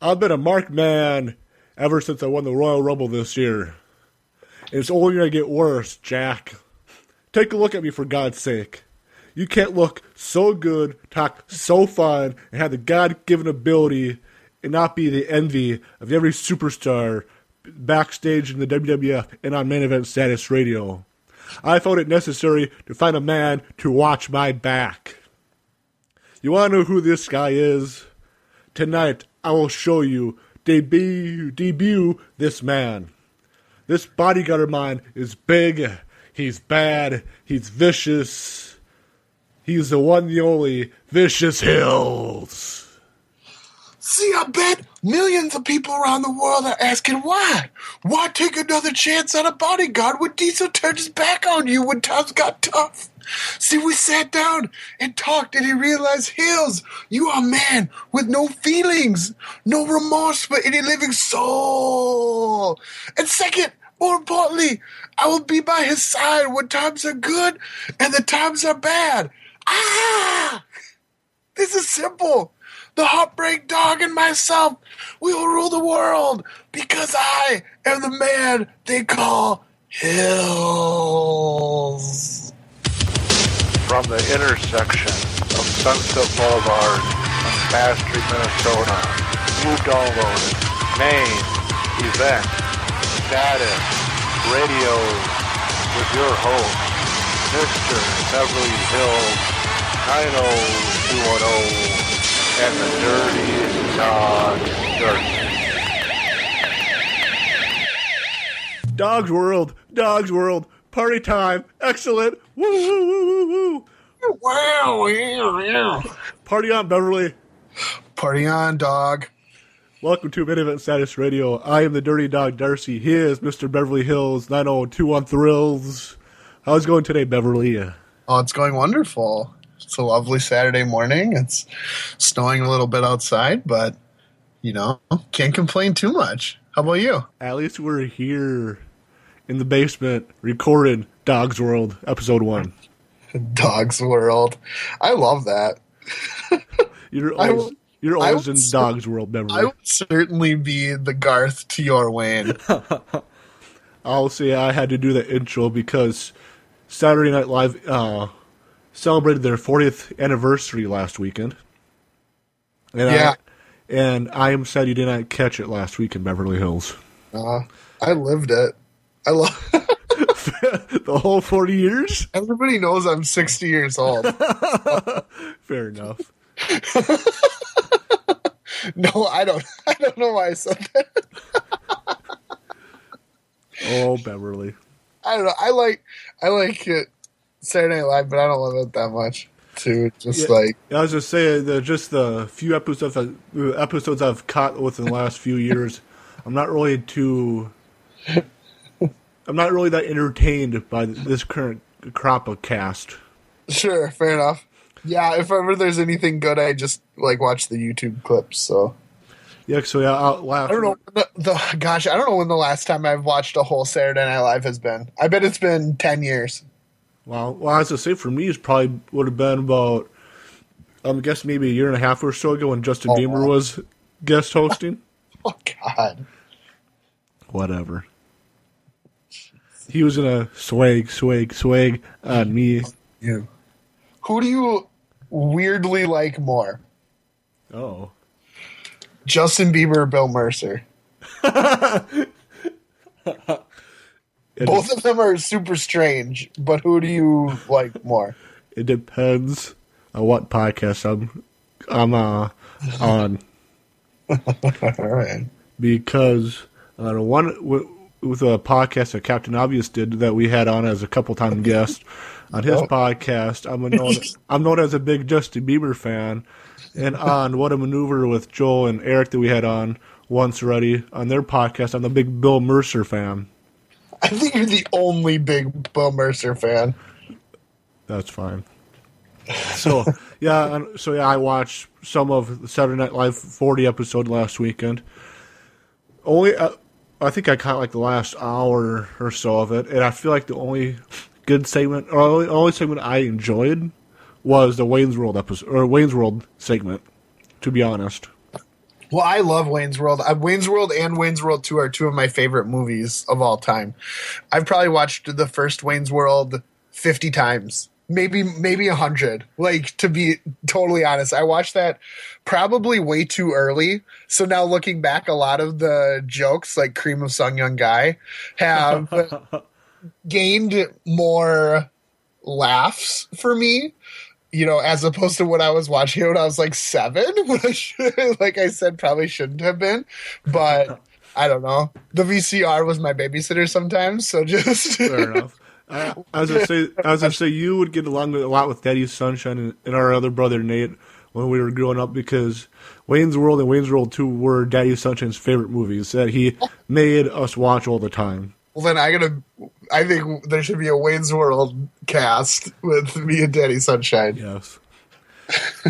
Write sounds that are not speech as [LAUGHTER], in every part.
I've been a marked man ever since I won the Royal Rumble this year. It's only going to get worse, Jack. Take a look at me for God's sake. You can't look so good, talk so fun, and have the God given ability and not be the envy of every superstar backstage in the WWF and on main event status radio. I found it necessary to find a man to watch my back. You want to know who this guy is? Tonight, I will show you, debut, debut this man. This bodyguard of mine is big, he's bad, he's vicious. He's the one, the only, Vicious Hills. See, I bet millions of people around the world are asking why. Why take another chance on a bodyguard when Diesel turned his back on you when times got tough? See, we sat down and talked, and he realized, Hills, you are a man with no feelings, no remorse for any living soul. And second, more importantly, I will be by his side when times are good and the times are bad. Ah! This is simple. The heartbreak dog and myself, we will rule the world because I am the man they call Hills. From the intersection of Sunset Boulevard and Bass Street, Minnesota, you downloaded main event status radio with your host, Mr. Beverly Hills 90210 and the Dirty Dog Dirty. Dog's World, Dog's World, party time, excellent, woo woo woo woo woo. Wow, yeah, yeah. Party on, Beverly. Party on, dog. Welcome to Mid Event Status Radio. I am the Dirty Dog Darcy. He is Mr. Beverly Hills 90221 Thrills. How's it going today, Beverly? Oh, it's going wonderful. It's a lovely Saturday morning. It's snowing a little bit outside, but you know, can't complain too much. How about you? At least we're here in the basement recording Dog's World episode one. Dog's World. I love that. You're always, you're always in s- Dog's World, Beverly. I would certainly be the Garth to your Wayne. [LAUGHS] I'll say I had to do that intro because Saturday Night Live uh, celebrated their 40th anniversary last weekend. And Yeah. I, and I am sad you did not catch it last week in Beverly Hills. Uh, I lived it. I love. [LAUGHS] the whole 40 years? Everybody knows I'm 60 years old. [LAUGHS] Fair enough. [LAUGHS] No, I don't. I don't know why I said that. Oh, Beverly. I don't know. I like. I like it, Saturday Night Live, but I don't love it that much. Too just Yeah. like I was just saying that just the few episodes I've, episodes I've caught within the last few years, I'm not really too. I'm not really that entertained by this current crop of cast. sure, fair enough. Yeah, if ever there's anything good, I just like watch the YouTube clips. So Yeah, so yeah, I'll laugh. I don't know. The, the gosh, I don't know when the last time I've watched a whole Saturday Night Live has been. I bet it's been ten years. Well, well, I was to say for me, it probably would have been about, I'm guessing maybe a year and a half or so ago when Justin Oh, Bieber wow. was guest hosting. [LAUGHS] Oh God. Whatever. He was gonna swag, swag, swag on me. Yeah. Who do you weirdly like more, Oh, Justin Bieber or Bill Mercer? [LAUGHS] Both of them are super strange, but who do you like more? it depends on what podcast I'm I'm uh, on [LAUGHS] All right. because uh, one with a podcast that Captain Obvious did that we had on as a couple time guest on his Oh. podcast. I'm a known I'm known as a big Justin Bieber fan, and on What a Maneuver with Joel and Eric that we had on once already on their podcast, I'm a big Bill Mercer fan. I think you're the only big Bill Mercer fan. That's fine. So yeah, so yeah, I watched some of the Saturday Night Live 40 episode last weekend. Only, uh, I think I caught like the last hour or so of it, and I feel like the only good segment, or only, only segment I enjoyed, was the Wayne's World episode or Wayne's World segment. To be honest, Well, I love Wayne's World. Uh, Wayne's World and Wayne's World 2 are two of my favorite movies of all time. I've probably watched the first Wayne's World 50 times. Maybe maybe a 100. Like to be totally honest, I watched that probably way too early. So now looking back a lot of the jokes like Cream of Sung Young Guy have [LAUGHS] gained more laughs for me you know, as opposed to what I was watching when I was like seven, [LAUGHS] should, like I said, probably shouldn't have been. But [LAUGHS] I don't know. The VCR was my babysitter sometimes, so just Fair enough. I, I was gonna say, I was gonna say, you would get along with, a lot with Daddy Sunshine and, and our other brother Nate when we were growing up because Wayne's World and Wayne's World Two were Daddy Sunshine's favorite movies that he made us watch all the time. Well, then I gotta. I think there should be a Wayne's World cast with me and Daddy Sunshine. Yes.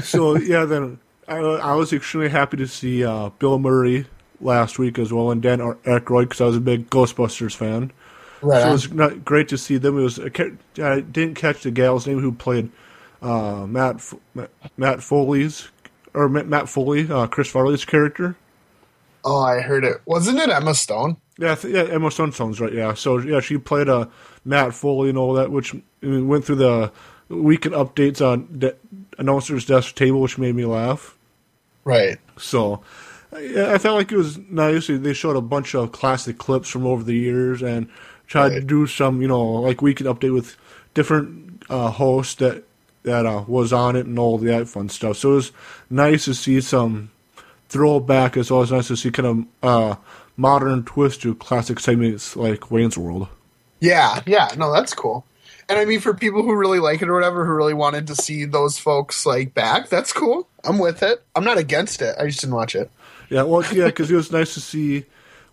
so yeah, then I, I was extremely happy to see uh, Bill Murray last week as well, and Dan Aykroyd because I was a big Ghostbusters fan. Right. So it was not great to see them. It was I didn't catch the gal's name who played uh, Matt Matt- Foley's or Matt Foley, uh, Chris Farley's character. oh, I heard it. Wasn't it Emma Stone? Yeah, th- yeah, Emma Stone sounds right. Yeah, so yeah, she played uh, Matt Foley and all that, which went through the weekend updates on de- announcer's desk table, which made me laugh. Right. So I, I felt like it was nice. They showed a bunch of classic clips from over the years and tried to do some, you know, like weekend update with different uh, hosts that that uh, was on it and all that fun stuff. So it was nice to see some throwback as well as nice to see kind of uh, modern twist to classic segments like Wayne's World. Yeah, yeah, no, that's cool. And I mean, for people who really like it or whatever, who really wanted to see those folks like back, that's cool. I'm with it. I'm not against it. I just didn't watch it. Yeah, well, yeah, because it was nice to see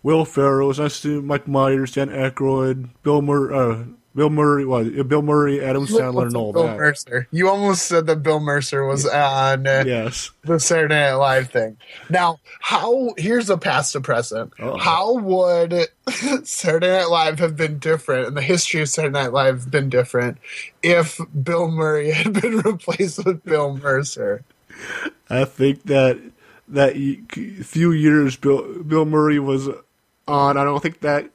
Will Ferrell. It was nice to see Mike Myers, Dan Aykroyd, Bill Murray, uh, Bill Murray, well, Bill Murray, Adam Sandler, and all Bill that. Mercer. You almost said that Bill Mercer was on uh, Yes. the Saturday Night Live thing. Now, how? Here's a past to present. Uh-oh. How would [LAUGHS] Saturday Night Live have been different, and the history of Saturday Night Live been different if Bill Murray [LAUGHS] had been replaced with Bill Mercer? I think that that few years Bill Bill Murray was on, I don't think that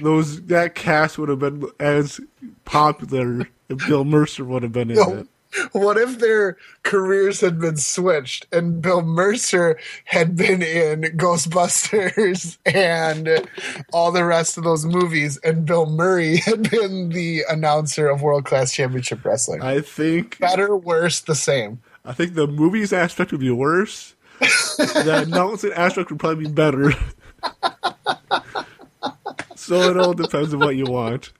those that cast would have been as popular if Bill Mercer would have been in [LAUGHS] No. it. What if their careers had been switched and Bill Mercer had been in Ghostbusters [LAUGHS] and all the rest of those movies, and Bill Murray [LAUGHS] had been the announcer of World Class Championship Wrestling? I think Better, worse, the same. I think the movies aspect would be worse. the announcing aspect would probably be better. So it all depends on what you want.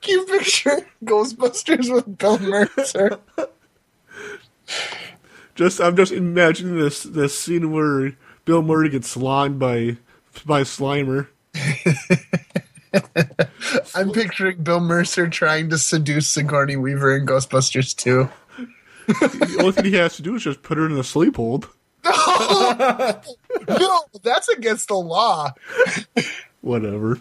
Can you picture Ghostbusters with Bill Mercer? Just I'm just imagining this this scene where Bill Murray gets slimed by by Slimer. [LAUGHS] I'm picturing Bill Mercer trying to seduce Sigourney Weaver in Ghostbusters 2. The only thing he has to do is just put her in a sleep hold. [LAUGHS] No, that's against the law. Whatever.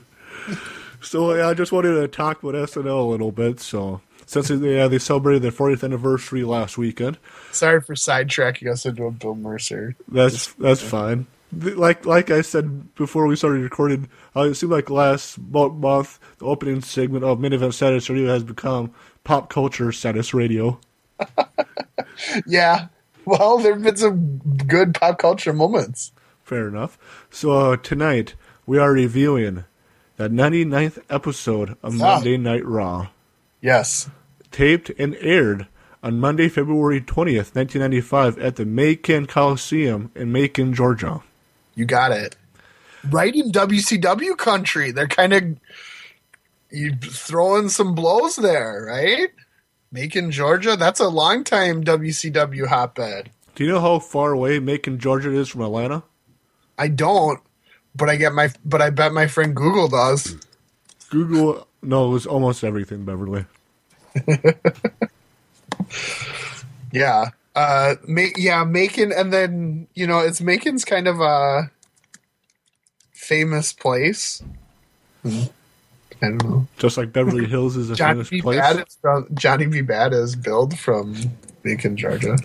[LAUGHS] So yeah, I just wanted to talk about SNL a little bit. So since they, yeah, they celebrated their 40th anniversary last weekend, Sorry for sidetracking us into a Bill Mercer. that's that's fine. Like like I said before we started recording, uh, it seemed like last month the opening segment of Mid Event Status Radio has become pop culture status radio. [LAUGHS] Yeah. Well, there have been some good pop culture moments. Fair enough. So uh, tonight we are reviewing the 99th episode of. Monday Night Raw. Yes. taped and aired on Monday, February 20th, 1995, at the Macon Coliseum in Macon, Georgia. You got it. Right in WCW country. They're kind of you throwing some blows there, right? Macon, Georgia. That's a long time WCW hotbed. Do you know how far away Macon, Georgia is from Atlanta? I don't, but I get my but I bet my friend Google does. Google knows almost everything, Beverly. [LAUGHS] Yeah. Uh Ma- yeah, Macon and then, you know, it's Macon's kind of a famous place. I don't know. Just like Beverly [LAUGHS] Hills is a Johnny famous B. place. Bad is from Johnny B. Bad is billed from Macon, Georgia.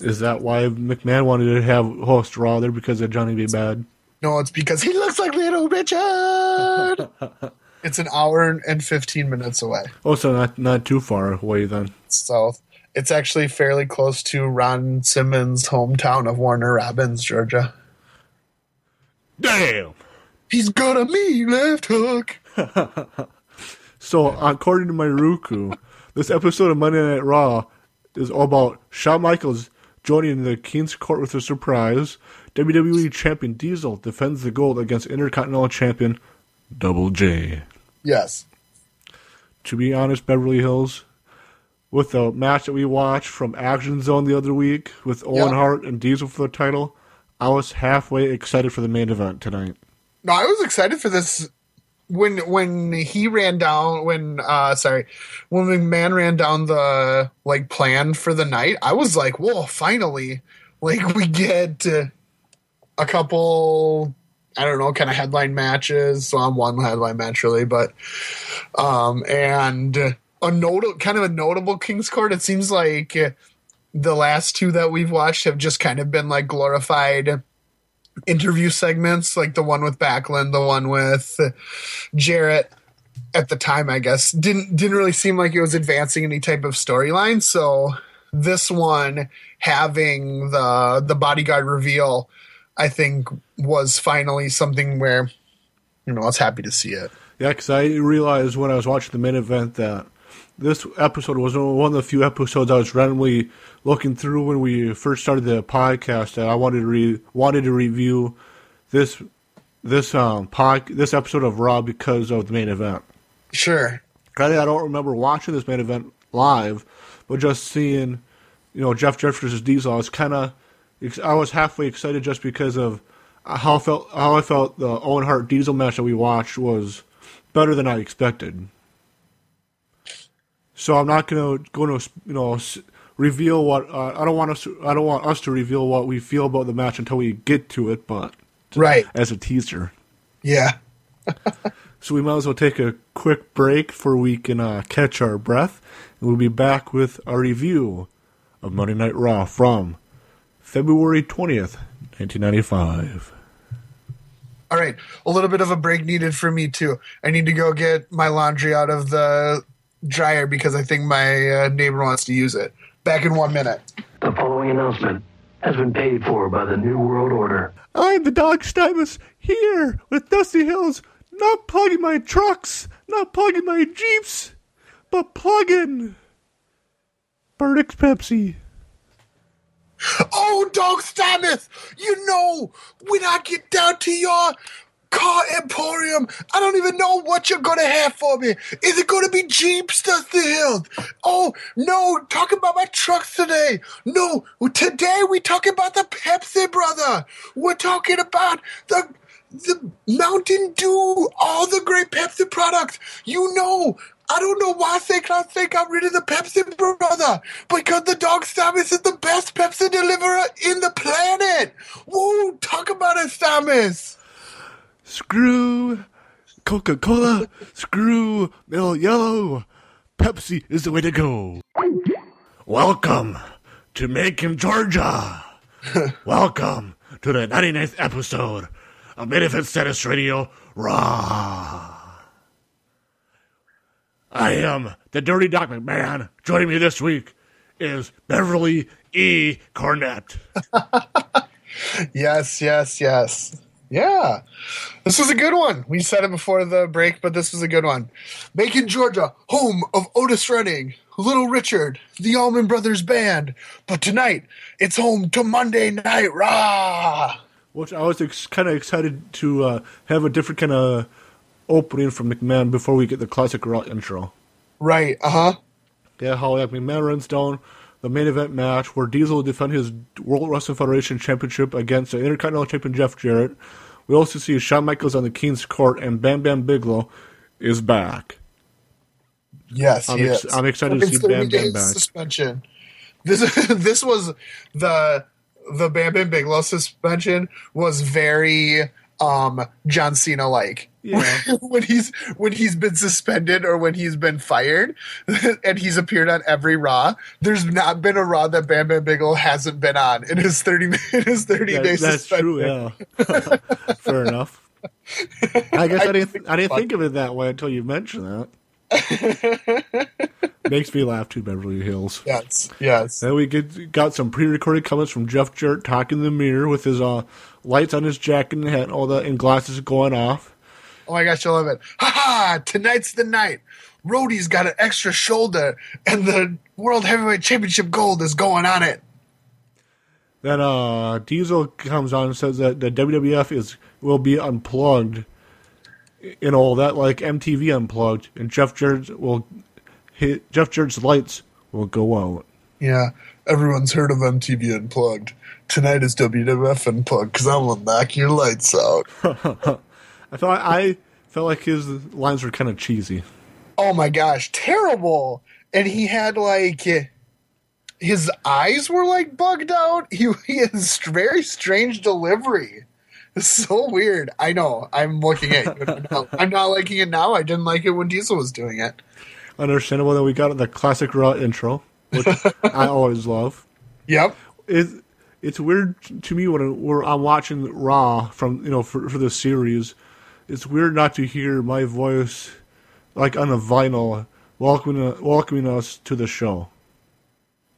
Is that why McMahon wanted to have host Raw there because of Johnny B. Bad? No, it's because he looks like Little Richard. [LAUGHS] it's an hour and 15 minutes away. Oh, so not not too far away then. South. it's actually fairly close to Ron Simmons' hometown of Warner Robins, Georgia. Damn. He's got a mean left hook. [LAUGHS] So according to my Roku, this episode of Monday Night Raw is all about Shawn Michaels joining the King's Court with a surprise. WWE Champion Diesel defends the gold against Intercontinental Champion Double J. Yes. To be honest, Beverly Hills, with the match that we watched from Action Zone the other week with Owen Yeah. Hart and Diesel for the title, I was halfway excited for the main event tonight. No, I was excited for this when when he ran down when uh sorry when McMahon ran down the like plan for the night. I was like, whoa, finally, like we get a couple. I don't know, kind of headline matches. So I'm one headline match really, but um and a note kind of a notable King's Court. It seems like the last two that we've watched have just kind of been like glorified interview segments, like the one with Backlund, the one with Jarrett. At the time, I guess didn't didn't really seem like it was advancing any type of storyline. So this one having the the bodyguard reveal, I think was finally something where you know I was happy to see it. Yeah, because I realized when I was watching the main event that this episode was one of the few episodes I was randomly looking through when we first started the podcast. That I wanted to re- wanted to review this this um pod, this episode of Raw because of the main event. Sure. Granted, I don't remember watching this main event live, but just seeing, you know, Jeff Jarrett versus Diesel, I was kind of, I was halfway excited just because of how I felt. How I felt the Owen Hart Diesel match that we watched was better than I expected. So I'm not gonna going to you know reveal what uh, I don't want us. To, I don't want us to reveal what we feel about the match until we get to it, but Right. as a teaser. Yeah. [LAUGHS] So we might as well take a quick break for we can uh, catch our breath, and we'll be back with a review of Monday Night Raw from February twentieth, nineteen ninety-five. All right, a little bit of a break needed for me too. I need to go get my laundry out of the dryer because I think my uh, neighbor wants to use it. Back in one minute. The following announcement has been paid for by the New World Order. I'm the Dog Stimus here with Dusty Hills, not plugging my trucks, not plugging my Jeeps, but plugging Burdick's Pepsi. Oh, Dog Stameth! You know, when I get down to your car emporium, I don't even know what you're gonna have for me. Is it gonna be Jeeps, Dusty? Oh, no, talking about my trucks today. No, today we talking about the Pepsi, brother. We're talking about the the Mountain Dew, all the great Pepsi products. You know, I don't know why they can't think I'm rid of the Pepsi brother, because the dog Stamus is the best Pepsi deliverer in the planet. Woo, talk about it, Stamus. Screw Coca Cola, screw Mello Yello. Pepsi is the way to go. Welcome to Macon, Georgia. [LAUGHS] Welcome to the 99th episode of Benefit Status Radio Raw. I am the Dirty Doc McMahon. Joining me this week is Beverly E. Cornett. [LAUGHS] Yes, yes, yes. Yeah. This was a good one. We said it before the break, but this was a good one. Macon, Georgia, home of Otis Redding, Little Richard, the Allman Brothers Band. But tonight, it's home to Monday Night Raw. Which I was ex- kind of excited to uh, have a different kind of opening from McMahon before we get the classic Raw intro. Right, uh huh. Yeah, how like McMahon runs down the main event match where Diesel will defend his World Wrestling Federation Championship against the Intercontinental Champion Jeff Jarrett. We also see Shawn Michaels on the King's Court, and Bam Bam Bigelow is back. Yes, I'm he ex- is. I'm excited to see Bam Bam back. Suspension. This [LAUGHS] this was the the Bam Bam Bigelow suspension was very um John Cena like. Yeah. [LAUGHS] when he's when he's been suspended or when he's been fired [LAUGHS] and he's appeared on every Raw, there's not been a Raw that Bam Bam Bigelow hasn't been on in his thirty [LAUGHS] in his thirty That- days that's true. Yeah. Fair enough. I guess I, didn't. I didn't think of it that way until you mentioned that. [LAUGHS] Makes me laugh too, Beverly Hills. Yes, yes. Then we get got some pre-recorded comments from Jeff Jarrett talking in the mirror with his uh, lights on his jacket and hat, and all that, and glasses going off. Oh my gosh, I love it. Ha ha! Tonight's the night. Rhodey's got an extra shoulder, and the World Heavyweight Championship gold is going on it. Then uh, Diesel comes on and says that the WWF is will be unplugged, and all that like MTV unplugged, and Jeff Jarrett will hit Jeff Jarrett's lights will go out. Yeah, everyone's heard of MTV Unplugged. Tonight is WWF Unplugged because I'm gonna knock your lights out. [LAUGHS] I thought I felt like his lines were kind of cheesy. oh my gosh, terrible! And he had like his eyes were like bugged out. He, [LAUGHS] he has very strange delivery. [LAUGHS] It's so weird. I know. I'm looking at it. now. I'm not liking it now. I didn't like it when Diesel was doing it. Understandable that we got the classic Raw intro, which [LAUGHS] I always love. Yep. it it's weird to me when, when I'm watching Raw from you know for for the series. It's weird not to hear my voice like on a vinyl welcoming welcoming us to the show,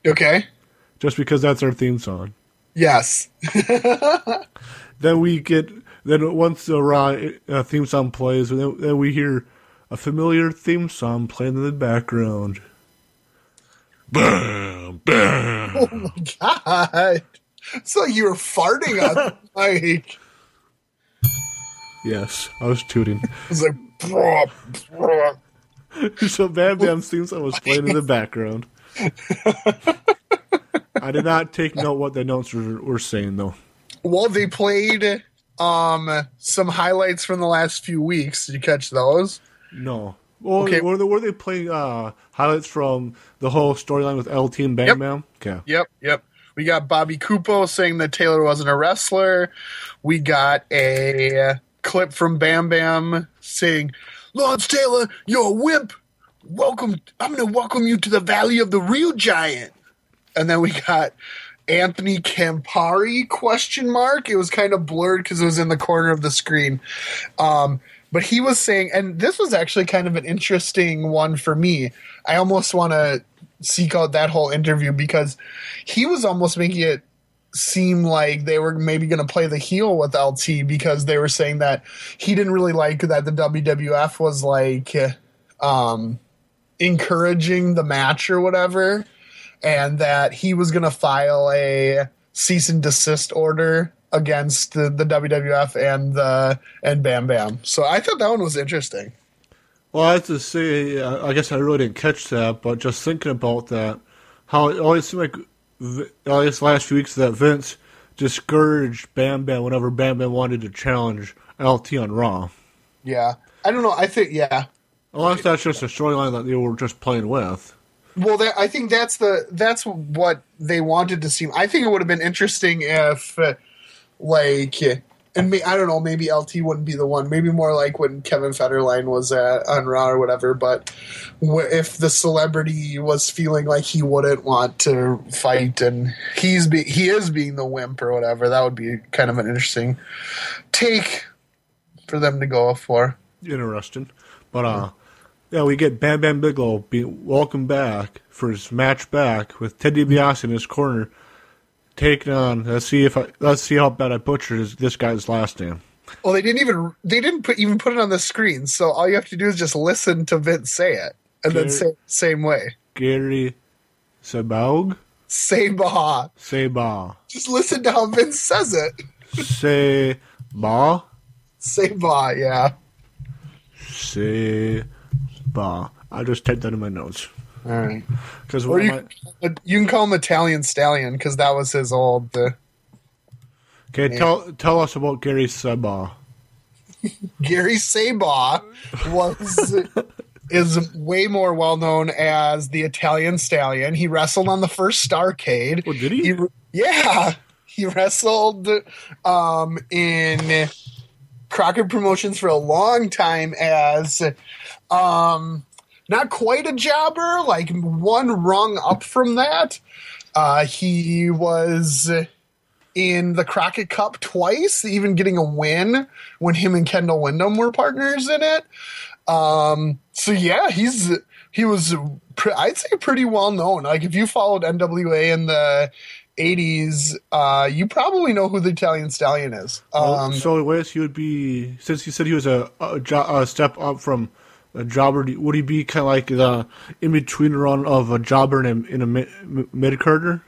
Okay. just because that's our theme song. Yes. [LAUGHS] Then we get then once the Raw uh, theme song plays, then, then we hear a familiar theme song playing in the background. Bam, bam. Oh my god. It's like you were farting on the [LAUGHS] mic. Yes, I was tooting. [LAUGHS] It's like, "Bruh, bruh." [LAUGHS] so Bam Bam's theme song was playing in the background. I did not take note what the notes were, were saying though. Well, they played um some highlights from the last few weeks. Did you catch those? No. Well, Okay. were they were they playing uh, highlights from the whole storyline with LT and Bam Yep. Bam? Okay. Yep, yep. We got Bobby Kupo saying that Taylor wasn't a wrestler. We got a clip from Bam Bam saying, Lawrence Taylor, you're a wimp. Welcome. I'm going to welcome you to the Valley of the Real Giant. And then we got Anthony Campari question mark. It was kind of blurred because it was in the corner of the screen. Um, but he was saying, and this was actually kind of an interesting one for me. I almost want to seek out that whole interview because he was almost making it seem like they were maybe going to play the heel with LT because they were saying that he didn't really like that the WWF was like um, encouraging the match or whatever, and that he was going to file a cease and desist order against the, the WWF and the and Bam Bam. So I thought that one was interesting. Well, I have to say, uh, I guess I really didn't catch that, but just thinking about that, how it always seemed like, I guess last few weeks that Vince discouraged Bam Bam whenever Bam Bam wanted to challenge LT on Raw. Yeah, I don't know. I think yeah. Unless that's just a storyline that they were just playing with. Well, that, I think that's the that's what they wanted to see. I think it would have been interesting if, uh, like, and me, I don't know, maybe LT wouldn't be the one. Maybe more like when Kevin Federline was at, on Raw or whatever. But if the celebrity was feeling like he wouldn't want to fight, and he's be, he is being the wimp or whatever, that would be kind of an interesting take for them to go for. interesting. But uh, we get Bam Bam Bigelow being welcome back for his match back with Ted DiBiase in his corner, taking on. Let's see if I let's see how bad I butchered his, this guy's last name. Well, they didn't even they didn't put even put it on the screen. So all you have to do is just listen to Vince say it, and then say it the same way. Gary Sabaugh, Say bah. Seba, Just listen to how Vince says it. Seba, Say bah. Yeah. Seba. I just typed that in my notes All right. because Or you, my, you can call him Italian Stallion because that was his old. Uh, okay. Tell tell us about Gary Sabaugh. [LAUGHS] Gary Sabaugh was is way more well known as the Italian Stallion. He wrestled on the first Starcade. Oh, did he? yeah, he wrestled um, in Crockett Promotions for a long time as um, not quite a jobber, like one rung up from that. Uh, he was in the Crockett Cup twice, even getting a win when him and Kendall Windham were partners in it. Um, so yeah, he's he was I'd say pretty well known. Like if you followed NWA in the 80s, uh, you probably know who the Italian Stallion is. Um, so Wes, he would be since you said he was a, a, a step up from a jobber. Would he be kind of like the in between run of a jobber and a, in a mid, mid carder?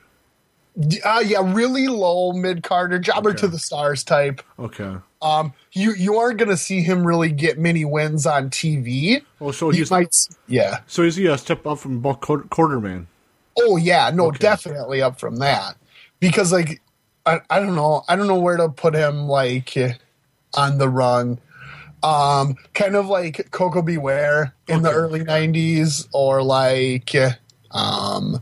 uh, yeah, really low mid carder, jobber Okay. to the stars type. Okay. Um, you you aren't going to see him really get many wins on TV. Oh, so He he's might, yeah. so is he a step up from Buck Quarterman? Oh yeah, no, Okay. definitely up from that because like I, I don't know, I don't know where to put him like on the run. Um, kind of like Koko B. Ware in the early '90s, or like um,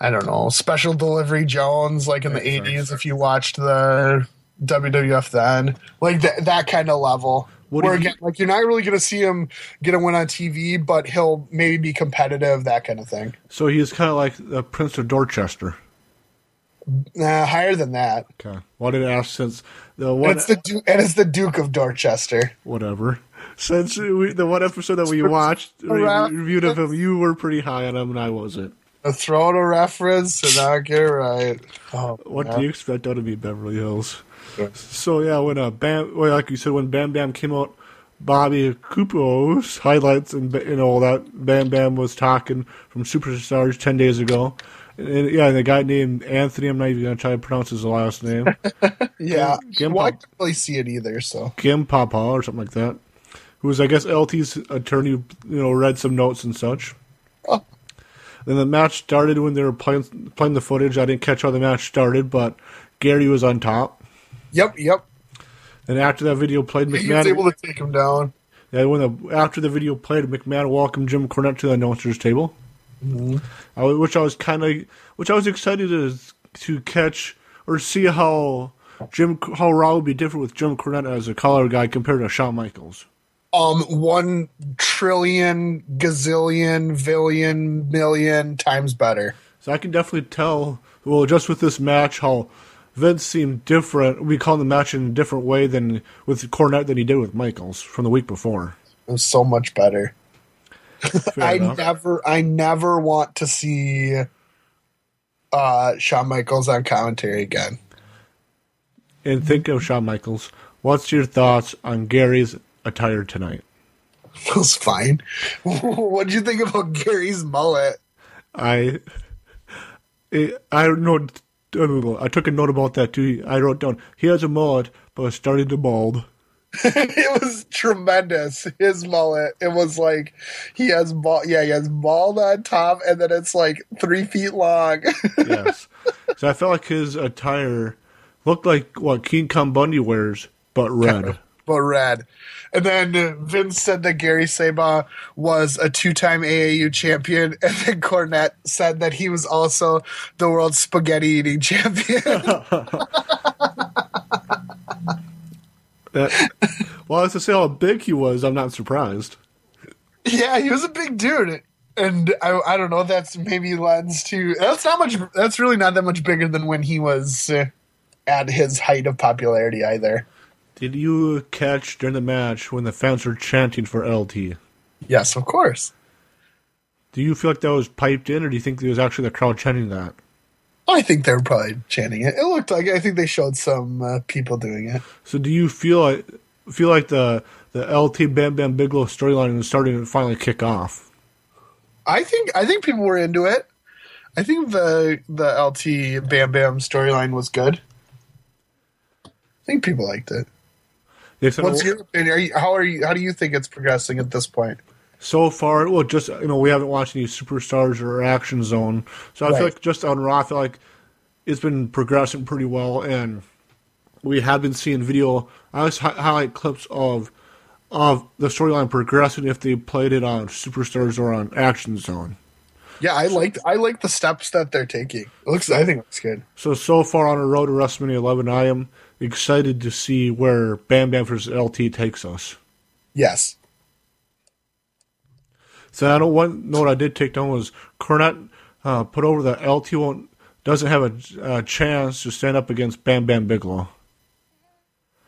I don't know, Special Delivery Jones, like in the Makes sense. '80s. If you watched the WWF then, like that that kind of level. What Where again, like you're not really going to see him get a win on TV, but he'll maybe be competitive, that kind of thing. So he's kind of like the Prince of Dorchester. Nah, higher than that. Okay. Why did I ask since the And it's the Du- and it's the Duke of Dorchester. whatever since we, the one episode that we watched re- reviewed of him, you were pretty high on him and I wasn't. A throw out a reference and I get right. Oh, What yeah. do you expect out of me, Beverly Hills? Sure. So yeah, when uh, Bam, well, like you said, when Bam Bam came out, Bobby Kupo's highlights and and all that, Bam Bam was talking from Superstars ten days ago. And, yeah, the guy named Anthony, I'm not even gonna try to pronounce his last name, [LAUGHS] Yeah, well, I can't really see it either. So Kim Papa or something like that, who was I guess LT's attorney, you know, read some notes and such. Oh. Then the match started when they were playing playing the footage. I didn't catch how the match started, but Gary was on top. yep, yep. And after that video played, He was able to take him down. yeah, when the after the video played, McMahon welcomed Jim Cornette to the announcers table, I, which I was kind of, which I was excited to to catch or see how Jim how Raw would be different with Jim Cornette as a color guy compared to Shawn Michaels. Um, one trillion, gazillion, billion, million times better. So I can definitely tell, well, just with this match, how Vince seemed different. We call the match in a different way than with Cornette than he did with Michaels from the week before. It was so much better. [LAUGHS] I enough. never, I never want to see uh Shawn Michaels on commentary again. And think of Shawn Michaels. What's your thoughts on Gary's attire tonight? It was fine. [LAUGHS] what did you think about Gary's mullet? I, it, I know. I took a note about that too. I wrote down he has a mullet, but it's starting to bald. [LAUGHS] it was tremendous. His mullet. It was like he has bald. Yeah, he has bald on top, and then it's like three feet long. [LAUGHS] Yes. so I felt like his attire looked like what King Kong Bundy wears, but red. but red. And then Vince said that Gary Sabaugh was a two-time AAU champion, [LAUGHS] and then Cornette said that he was also the world spaghetti eating champion. That, well, as to say how big he was, I'm not surprised. yeah, he was a big dude. And I, I don't know. That's maybe lends to. That's not much. That's really not that much bigger than when he was uh, at his height of popularity either. Did you catch during the match when the fans were chanting for LT? Yes, of course. Do you feel like that was piped in, or do you think it was actually the crowd chanting that? I think they were probably chanting it. It looked like I think they showed some uh, people doing it. So do you feel like feel like the the LT Bam Bam Bigelow storyline is starting to finally kick off? I think I think people were into it. I think the the LT Bam Bam storyline was good. I think people liked it. What's your opinion? Are you, how are you? How do you think it's progressing at this point? So far? Well, just you know, we haven't watched any superstars or Action Zone, so I Right. feel like just on Raw, I feel like it's been progressing pretty well, and we have been seeing video. I always hi- highlight clips of of the storyline progressing if they played it on superstars or on Action Zone. Yeah, I liked I like the steps that they're taking. It looks I think it looks good. So so far on the road to WrestleMania 11, I am excited to see where Bam Bam versus LT takes us. Yes. So I know one note I did take down was Cornette uh, put over the LT won't doesn't have a, a chance to stand up against Bam Bam Bigelow.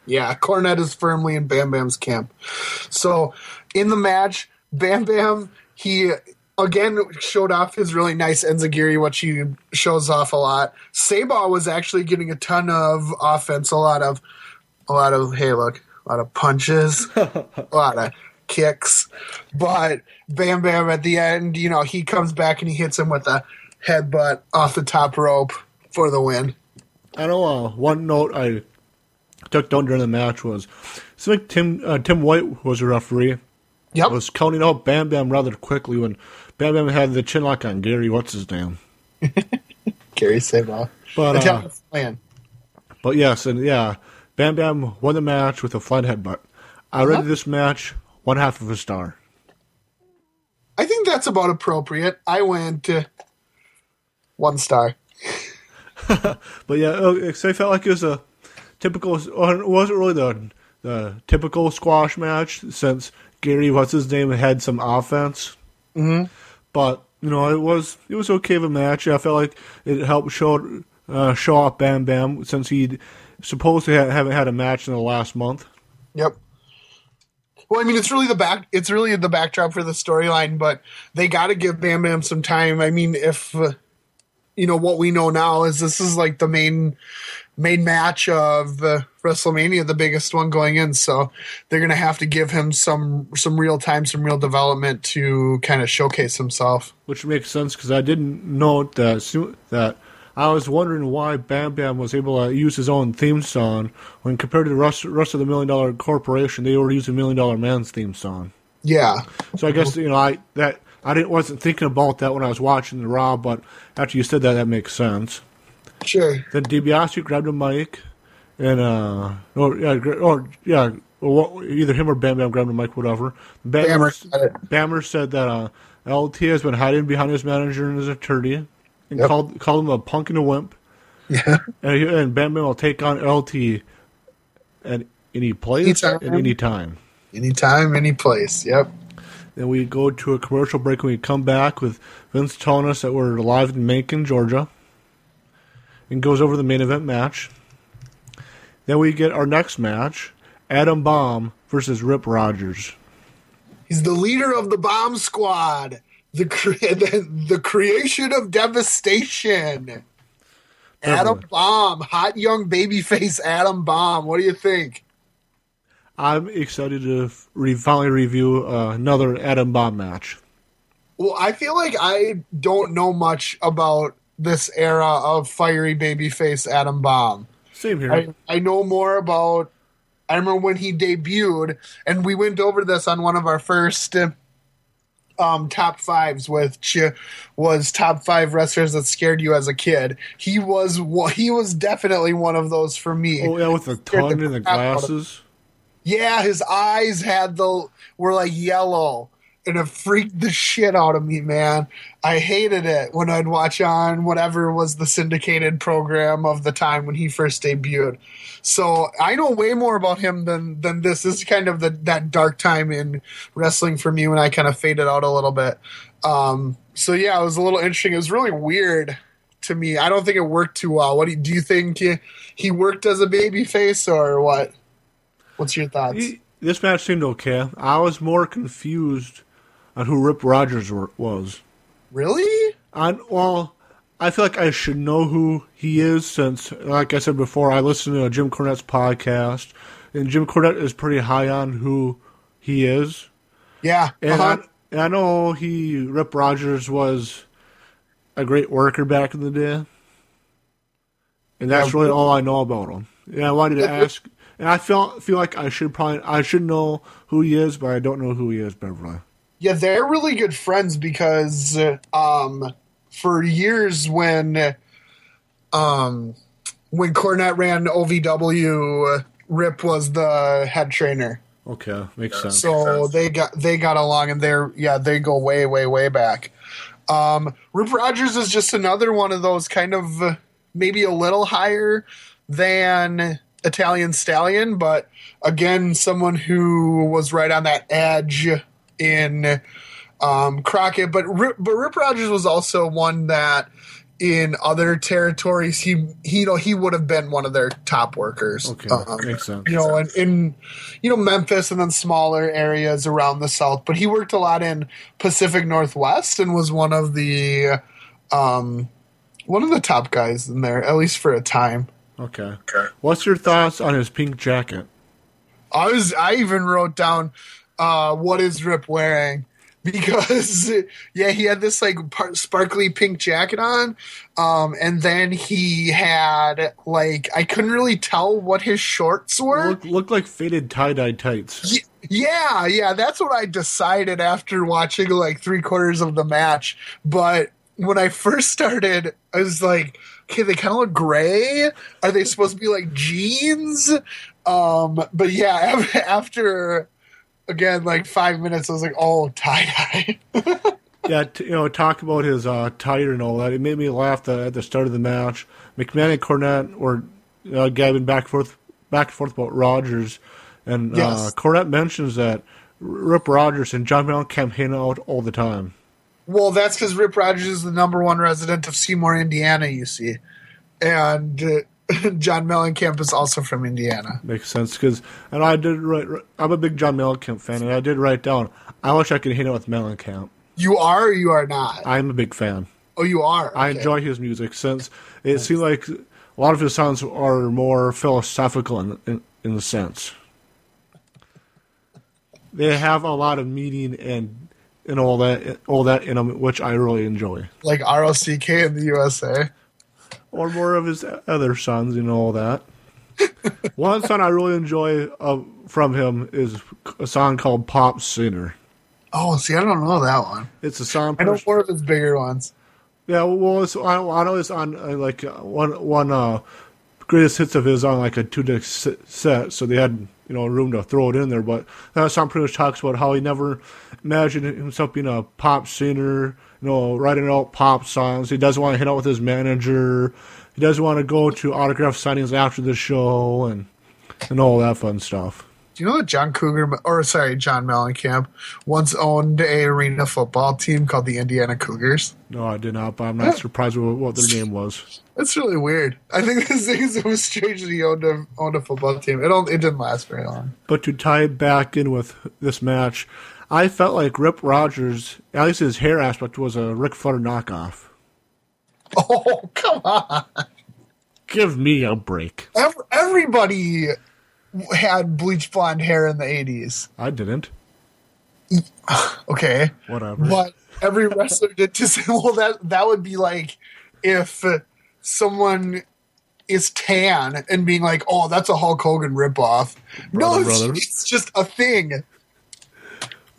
Yeah, Cornette is firmly in Bam Bam's camp. So in the match, Bam Bam, he again showed off his really nice enzuigiri, which he shows off a lot. Sabaugh was actually getting a ton of offense, a lot of a lot of hey look, a lot of punches, [LAUGHS] a lot of kicks. But Bam Bam at the end, you know, he comes back and he hits him with a headbutt off the top rope for the win. I know uh, one note I took down during the match was it's like Tim uh, Tim White was a referee. Yep. Was counting out Bam Bam rather quickly when Bam Bam had the chin lock on Gary. What's his name? [LAUGHS] Gary Sabaugh. But uh, plan. but yes, and yeah, Bam Bam won the match with a flat headbutt. I Uh-huh. rated this match one half of a star. I think that's about appropriate. I went uh, one star. [LAUGHS] But yeah, uh, so I felt like it was a typical. Or it wasn't really the the typical squash match since Gary, what's his name, had some offense. Mm-hmm. But you know, it was it was okay of a match. I felt like it helped show uh, show off Bam Bam since he supposed to ha- haven't had a match in the last month. Yep. Well, I mean, it's really the back. It's really the backdrop for the storyline, but they got to give Bam Bam some time. I mean, if uh, you know what we know now is this is like the main main match of uh, WrestleMania, the biggest one going in. So they're gonna have to give him some some real time, some real development to kind of showcase himself. which makes sense because I didn't note that that I was wondering why Bam Bam was able to use his own theme song when compared to the rest, rest of the Million Dollar Corporation, they were using Million Dollar Man's theme song. Yeah, So I guess you know I that I didn't wasn't thinking about that when I was watching the Raw, but after you said that, that makes sense. sure. Then DiBiase grabbed a mic, and uh, or yeah, or yeah, or what, either him or Bam Bam grabbed a mic, whatever. Bam Bammer. Bammer said that uh, LT has been hiding behind his manager and his attorney, and Yep. called called him a punk and a wimp. Yeah. And, he, and Bam will take on LT at any place Anytime. at any time. Anytime, any place. Yep. Then we go to a commercial break and we come back with Vince telling us that we're live in Macon, Georgia. And goes over the main event match. Then we get our next match Adam Bomb versus Rip Rogers. He's the leader of the bomb squad. The cre- [LAUGHS] the, the creation of devastation. Adam Definitely. Bomb, hot young babyface Adam Bomb. What do you think? I'm excited to re- finally review uh, another Adam Bomb match. Well, I feel like I don't know much about this era of fiery babyface Adam Bomb. Same here. I, I know more about. I remember when he debuted, and we went over this on one of our first uh, um, top fives, which was top five wrestlers that scared you as a kid. He was he was definitely one of those for me. oh yeah, with the tongue and the out of- glasses. Yeah, his eyes had the were like yellow, and it freaked the shit out of me, man. I hated it when I'd watch on whatever was the syndicated program of the time when he first debuted. So I know way more about him than than this. This is kind of the that dark time in wrestling for me when I kind of faded out a little bit. Um, so yeah, it was a little interesting. It was really weird to me. I don't think it worked too well. What do you, do you think he, he worked as a baby face or what? What's your thoughts? He- this match seemed okay. I was more confused on who Rip Rogers were, was. Really? I well, I feel like I should know who he is since, like I said before, I listened to Jim Cornette's podcast, and Jim Cornette is pretty high on who he is. Yeah. And, uh-huh. I, and I know he Rip Rogers was a great worker back in the day, and that's Yeah. really all I know about him. And I wanted to [LAUGHS] ask, and I feel feel like I should probably I should know who he is, but I don't know who he is, Beverly. Yeah, they're really good friends because um, for years when um, when Cornette ran OVW, uh, Rip was the head trainer. Okay, makes sense. So they got they got along, and they're yeah they go way way way back. Um, Rip Rogers is just another one of those kind of maybe a little higher than Italian Stallion, but again, someone who was right on that edge in um, Crockett. But Rip, but Rip Rogers was also one that in other territories he he you know he would have been one of their top workers. Okay, Um, makes sense. you know, in, in you know Memphis and then smaller areas around the South. But he worked a lot in Pacific Northwest and was one of the um, one of the top guys in there, at least for a time. Okay. okay. What's your thoughts on his pink jacket? I was I even wrote down uh, what is Rip wearing [LAUGHS] because yeah he had this like par- sparkly pink jacket on um, and then he had like I couldn't really tell what his shorts were. Look, look like faded tie dye tights. Yeah, yeah, that's what I decided after watching like three quarters of the match. But when I first started, I was like, okay, they kind of look gray. Are they supposed to be like jeans? Um, but yeah, [LAUGHS] after again like five minutes, I was like, oh, tie dye. [LAUGHS] Yeah, t- you know, talk about his uh, tire and all that. It made me laugh the, at the start of the match. McMahon and Cornette were uh, gabbing back and forth, back and forth about Rogers, and uh, Cornette mentions that Rip Rogers and John Mellencamp hang out all the time. well, that's because Rip Rogers is the number one resident of Seymour, Indiana. You see, and. [LAUGHS] John Mellencamp is also from Indiana. Makes sense because, and I did write. I'm a big John Mellencamp fan, and I did write down. I wish I could hang out with Mellencamp. You are or you are not? I'm a big fan. Oh, you are. I enjoy his music since it seems like a lot of his songs are more philosophical in, in, in a sense. They have a lot of meaning and and all that all that in them, which I really enjoy. like ROCK in the USA. Or more of his other songs and all that. [LAUGHS] One song I really enjoy uh, from him is a song called "Pop Singer." Oh, see, I don't know that one. It's a song. I know more of his bigger ones. Yeah, well, it's, I, I know it's on uh, like uh, one one uh, greatest hits of his on like a two disc set, so they had you know room to throw it in there. But that song pretty much talks about how he never imagined himself being a pop singer, you know, writing out pop songs. He doesn't want to hit out with his manager. He doesn't want to go to autograph signings after the show and and all that fun stuff. Do you know that John Cougar, or sorry, John Mellencamp, once owned a arena football team called the Indiana Cougars? No, I did not, but I'm not surprised with what their name was. That's really weird. I think this is it was strange that he owned a owned a football team. It don't, it didn't last very long. But to tie it back in with this match, I felt like Rip Rogers, at least his hair aspect, was a Ric Flair knockoff. Oh come on! Give me a break. Everybody had bleach blonde hair in the eighties. I didn't. [SIGHS] Okay, Whatever. but every wrestler did to say, [LAUGHS] well, that that would be like if someone is tan and being like, oh, that's a Hulk Hogan ripoff. no, it's, it's just a thing.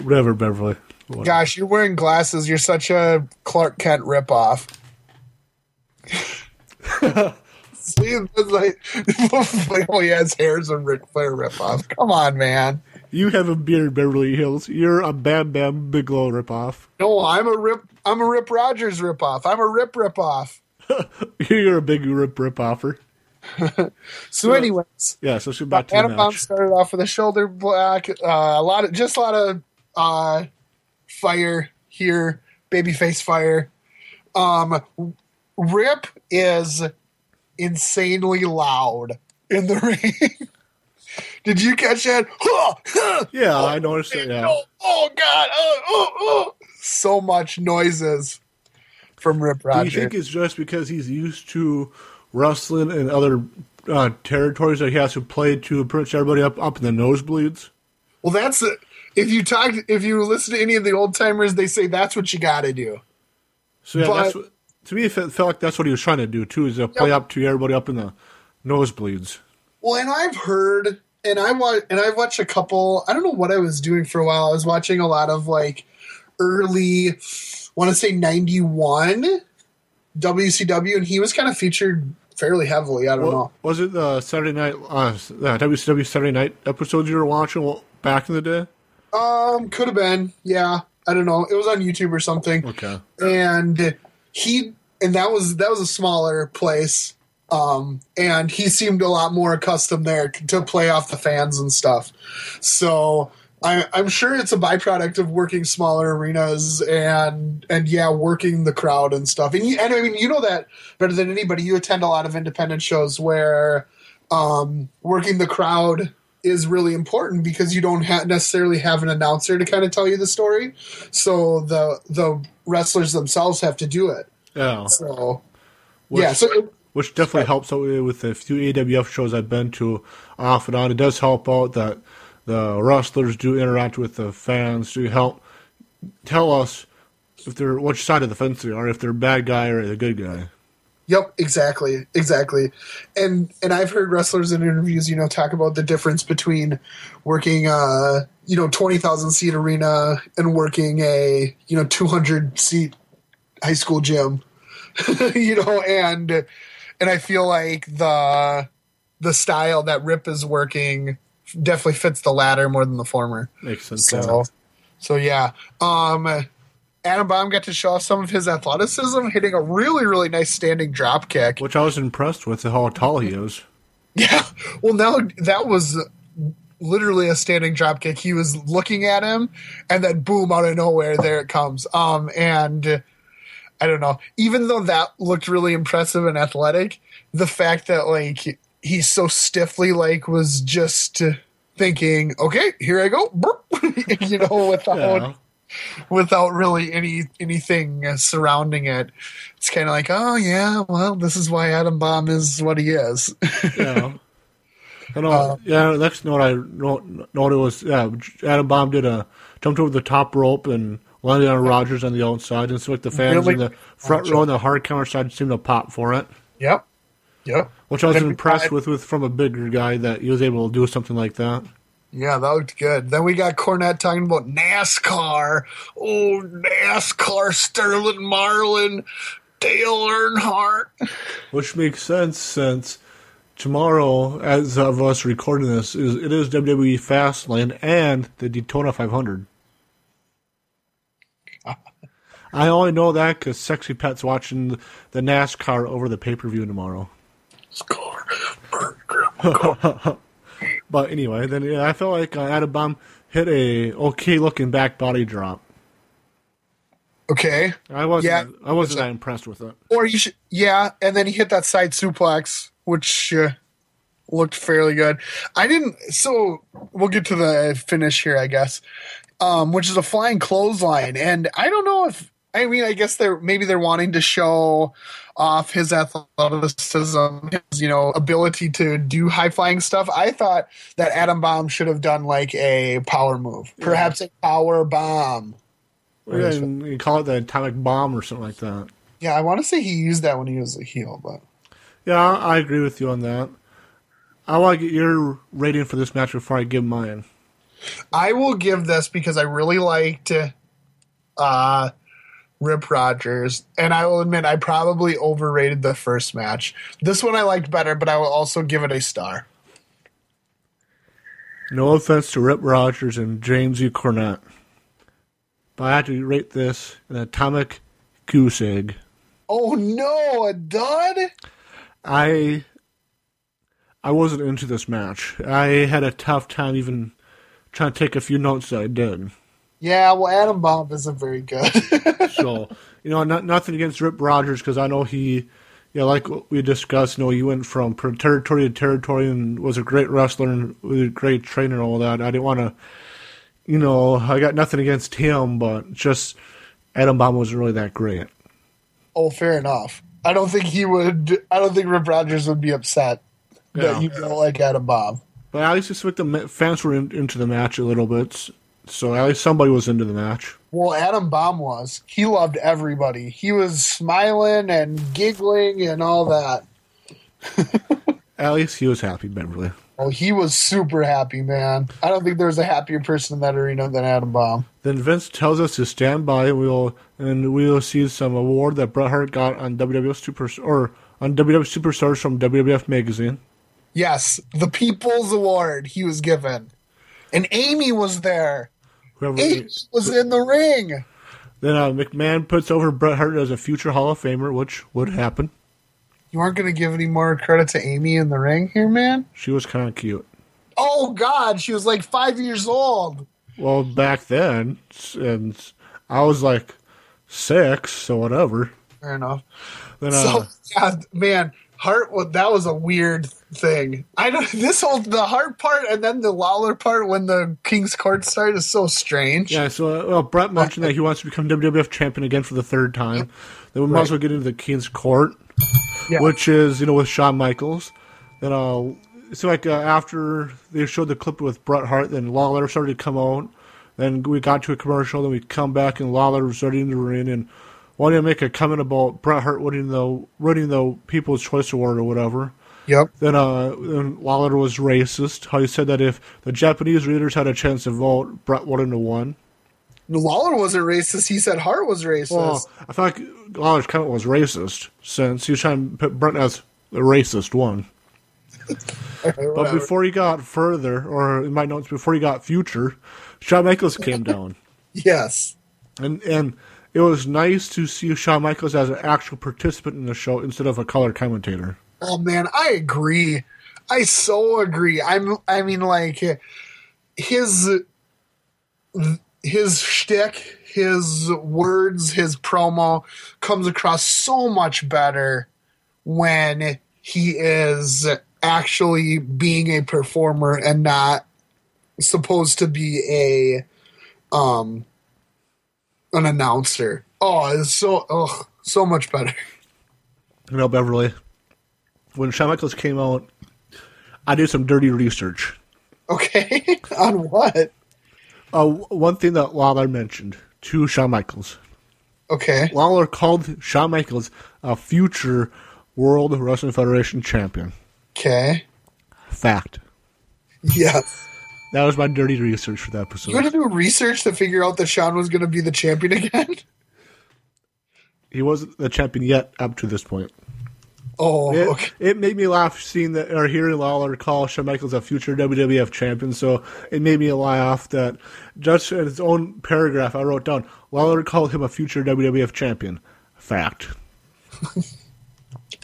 Whatever, Beverly. Whatever. Gosh, you're wearing glasses. You're such a Clark Kent ripoff. [LAUGHS] See, it's like, [LAUGHS] oh, he has hairs and Ric Flair ripoff. Come on, man. You have a beard, Beverly Hills. You're a Bam Bam Bigelow ripoff. No, I'm a Rip. I'm a Rip Rogers ripoff. I'm a Rip ripoff. [LAUGHS] You're a big Rip ripoffer. So, anyways, Yeah, so she back to Adam Bomb started off with a shoulder block, uh, a lot of just a lot of uh, fire here, babyface fire. Um, Rip is insanely loud in the [LAUGHS] ring. Did you catch that? [LAUGHS] Yeah, I noticed it. Yeah. Oh, oh God! Oh, oh, oh. So much noises from Rip Do you think it's just because he's used to wrestling in other uh, territories that he has to play to much everybody up up in the nosebleeds? Well, that's it. If you talk, if you listen to any of the old timers, they say that's what you got to do. So yeah, But- that's what, to me it felt, like that's what he was trying to do too, is to play up to everybody up in the nosebleeds. Well, and I've heard, and I watch, and I've watched a couple. I don't know what I was doing for a while. I was watching a lot of like early, want to say ninety one WCW, and he was kind of featured fairly heavily. I don't know. Was it the Saturday night, uh, the WCW Saturday night episodes you were watching back in the day? Um, could have been. Yeah, I don't know. It was on YouTube or something. Okay. and he and that was that was a smaller place Um, and he seemed a lot more accustomed there to play off the fans and stuff. So I, I'm sure it's a byproduct of working smaller arenas and and yeah, working the crowd and stuff. And, you, and I mean, you know that better than anybody. You attend a lot of independent shows where um, working the crowd is really important because you don't ha- necessarily have an announcer to kind of tell you the story. So the the wrestlers themselves have to do it. Yeah. So Which, yeah, so it, which definitely helps out with the few AWF shows I've been to off and on. It does help out that the wrestlers do interact with the fans to help tell us if they're which side of the fence they are, if they're a bad guy or a good guy. Yep, exactly, exactly. And and I've heard wrestlers in interviews, you know, talk about the difference between working uh, you know, 20,000 seat arena and working a, you know, 200 seat high school gym. [LAUGHS] you know, and and I feel like the the style that Rip is working definitely fits the latter more than the former. Makes sense. So, so yeah. Um, Adam Bomb got to show off some of his athleticism, hitting a really, really nice standing drop kick. Which I was impressed with how tall he is. Yeah. Well, now that was literally a standing drop kick. He was looking at him, and then boom, out of nowhere, there it comes. Um, and I don't know. Even though that looked really impressive and athletic, the fact that like he's so stiffly like was just thinking, okay, here I go, [LAUGHS] you know, without Yeah. Without really any anything surrounding it. It's kind of like, oh yeah, well, this is why Adam Bomb is what he is. Yeah. [LAUGHS] I know. Um, yeah, next note I note, noted was yeah, Adam Bomb did a jumped over the top rope and landed on Rogers on the outside, and so like the fans Really? in the front row and the hard camera side seemed to pop for it, yep, yep. which I was impressed with with from a bigger guy that he was able to do something like that. Yeah, that looked good. Then we got Cornette talking about NASCAR. Oh, NASCAR, Sterling Marlin, Dale Earnhardt. Which makes sense since tomorrow, as of us recording this, is it is WWE Fastlane and the Daytona 500. [LAUGHS] I only know that because Sexy Pet's watching the NASCAR over the pay per view tomorrow. Score. [LAUGHS] But anyway, then yeah, I felt like uh, Adam Bomb hit a okay looking back body drop. Okay. I wasn't Yeah. I wasn't that impressed with it. Or you should, yeah, and then he hit that side suplex, which uh, looked fairly good. I didn't, so we'll get to the finish here, I guess, um, which is a flying clothesline. And I don't know if, I mean, I guess they're maybe they're wanting to show off his athleticism, his, you know, ability to do high flying stuff. I thought that Adam Bomb should have done like a power move, perhaps a power bomb. Yeah, you call it the atomic bomb or something like that. Yeah, I want to say he used that when he was a heel, but. Yeah, I agree with you on that. I want to get your rating for this match before I give mine. I will give this because I really liked uh, Rip Rogers, and I will admit I probably overrated the first match. This one I liked better, but I will also give it a star. No offense to Rip Rogers and James E. Cornette, but I have to rate this an atomic goose egg. Oh no, a dud! I I wasn't into this match. I had a tough time even trying to take a few notes that I did. Yeah, well, Adam Bomb isn't very good. [LAUGHS] So you know, not, nothing against Rip Rogers because I know he, yeah, like what we discussed. You know, he went from territory to territory and was a great wrestler and was a great trainer and all that. I didn't want to, you know, I got nothing against him, but just Adam Bomb wasn't really that great. oh, fair enough. I don't think he would. I don't think Rip Rogers would be upset Yeah. that you don't like Adam Bomb. But at least it's like the fans were in, into the match a little bit, so at least somebody was into the match. Well, Adam Bomb was. He loved everybody. He was smiling and giggling and all that. [LAUGHS] At least he was happy, Beverly. Oh, he was super happy, man. I don't think there's a happier person in that arena than Adam Bomb. Then Vince tells us to stand by. and We'll and we'll see some award that Bret Hart got on WWF Super or on WWF Superstars from WWF Magazine. Yes, the People's Award he was given. And Amy was there. Whoever, Amy was in the ring. then uh, McMahon puts over Bret Hart as a future Hall of Famer, which would happen. You aren't going to give any more credit to Amy in the ring here, man? She was kind of cute. Oh, God. She was like five years old. Well, back then, and I was like six, so whatever. Fair enough. Then, uh, [LAUGHS] So, yeah, man, Hart. Well, that was a weird thing. I know [LAUGHS] this whole the Hart part and then the Lawler part when the King's Court started is so strange. yeah, so uh, well, Bret mentioned that he wants to become WWF champion again for the third time. Then we might as well get into the King's Court, Yeah. which is you know with Shawn Michaels. Then uh, so like uh, after they showed the clip with Bret Hart, then Lawler started to come out. Then we got to a commercial. Then we come back and Lawler was starting to the ring and wanted to make a comment about Bret Hart winning the winning the People's Choice Award or whatever. Yep. Then, uh, then Lawler was racist. How he said that if the Japanese readers had a chance to vote, Bret wouldn't have won. Lawler wasn't racist. He said Hart was racist. Well, I feel like Lawler's comment was racist since he was trying to put Bret as the racist one. [LAUGHS] But before he got further, or in my notes, before he got future, Shawn Michaels came down, [LAUGHS] yes. and and it was nice to see Shawn Michaels as an actual participant in the show instead of a color commentator. Oh man, I agree. I so agree. I'm. I mean, like his his shtick, his words, his promo comes across so much better when he is actually being a performer and not supposed to be a um an announcer. Oh, it's so ugh, so much better. You know, Beverly, when Shawn Michaels came out, I did some dirty research. Okay, [LAUGHS] on what? Uh, one thing that Lawler mentioned to Shawn Michaels. Okay. Lawler called Shawn Michaels a future World Wrestling Federation champion. Okay. Fact. Yeah. That was my dirty research for that episode. You had to do research to figure out that Shawn was going to be the champion again. He wasn't the champion yet up to this point. Oh, It, okay. it made me laugh seeing that or hearing Lawler call Shawn Michaels a future WWF champion. So it made me laugh that just in its own paragraph I wrote down Lawler called him a future WWF champion. Fact. [LAUGHS]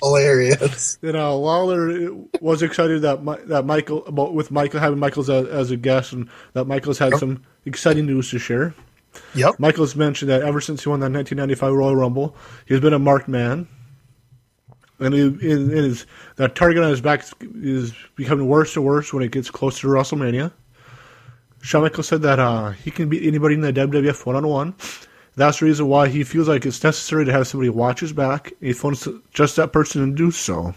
hilarious. [LAUGHS] You know, Lawler was excited that that Michael about with Michael having Michaels as, as a guest and that Michaels had some exciting news to share. Yep. Michaels mentioned that ever since he won that 1995 Royal Rumble, he's been a marked man, and he, his that target on his back is becoming worse and worse when it gets closer to WrestleMania. Shawn Michaels said that uh, he can beat anybody in the WWF one on one. That's the reason why he feels like it's necessary to have somebody watch his back. He phones just that person to do so.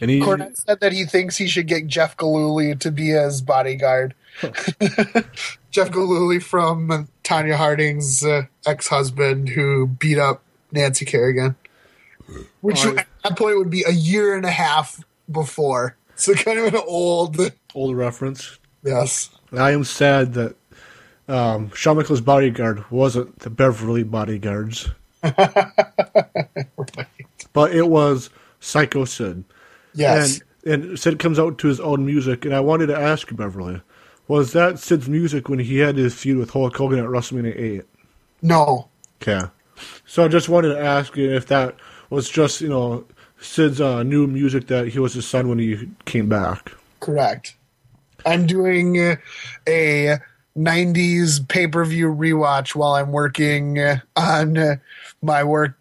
And he, Cornette said that he thinks he should get Jeff Gillooly to be his bodyguard. [LAUGHS] Jeff Gillooly from Tonya Harding's uh, ex-husband who beat up Nancy Kerrigan, which at that point would be a year and a half before. So kind of an old, old reference. yes. I am sad that um, Shawn Michaels' bodyguard wasn't the Beverly bodyguards, [LAUGHS] but it was Psycho Sid. Yes. And, and Sid comes out to his own music, and I wanted to ask you, Beverly, was that Sid's music when he had his feud with Hulk Hogan at WrestleMania 8? no. Okay. So I just wanted to ask you if that was just, you know, Sid's uh, new music that he was his son when he came back. Correct. I'm doing a 90s pay per view rewatch while I'm working on my work.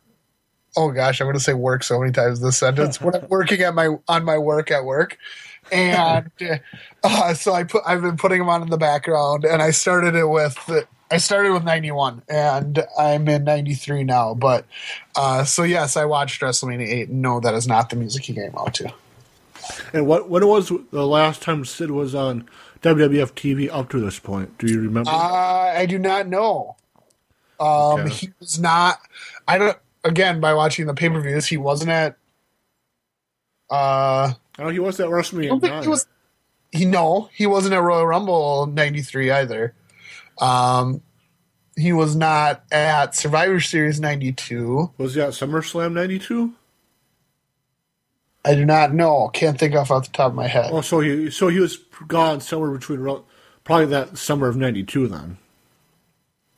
Oh gosh, I'm going to say work so many times this sentence. when I'm working at my on my work at work, and uh, so I put I've been putting them on in the background, and I started it with I started with 91, and I'm in 93 now. But uh, so yes, I watched WrestleMania 8. No, that is not the music he came out to. And what when was the last time Sid was on WWF TV up to this point? Do you remember? Uh, I do not know. Um, Okay. He was not. I don't. Again, by watching the pay per views, he wasn't at. Uh, oh, he was at I WrestleMania. he was. He no, he wasn't at Royal Rumble '93 either. Um, he was not at Survivor Series '92. Was he at SummerSlam '92? I do not know. Can't think off off the top of my head. Oh, so he so he was gone somewhere between probably that summer of '92 then,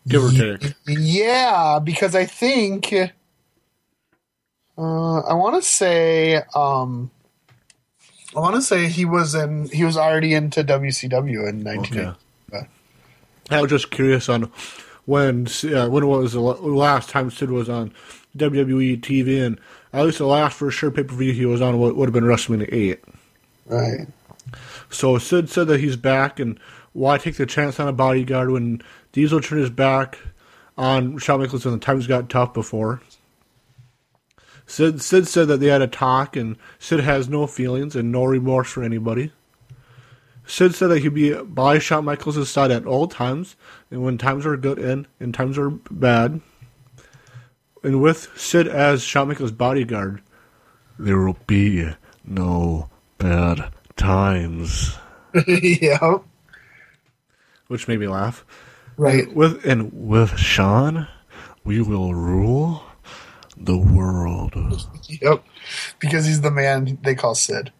give or take. Yeah, because I think. Uh, I want to say, um, I want to say he was in. He was already into WCW in 19. Okay. I was just curious on when uh, when was the last time Sid was on WWE TV, and at least the last for sure pay per view he was on would, would have been WrestleMania eight. Right. So Sid said that he's back, and why take the chance on a bodyguard when Diesel turned his back on Shawn Michaels when the times got tough before? Sid, Sid said that they had a talk, and Sid has no feelings and no remorse for anybody. Sid said that he'd be by Shawn Michaels' side at all times, and when times are good and, and times are bad. And with Sid as Shawn Michaels' bodyguard, there will be no bad times. [LAUGHS] yeah. Which made me laugh. Right. With and with Shawn, we will rule the world. [LAUGHS] Yep. Because he's the man they call Sid.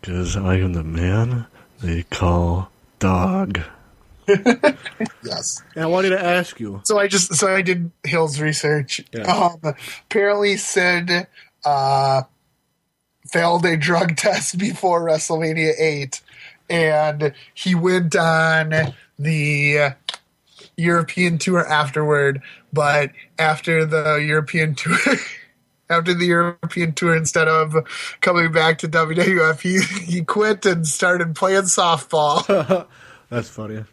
Because I am the man they call dog. [LAUGHS] Yes. And I wanted to ask you. So I just so I did Hill's research. Yeah. Um, apparently, Sid uh, failed a drug [LAUGHS] test before WrestleMania eight, and he went on the European tour afterward. But after the European tour. [LAUGHS] After the European tour, instead of coming back to WWF, he, he quit and started playing softball. That's funny.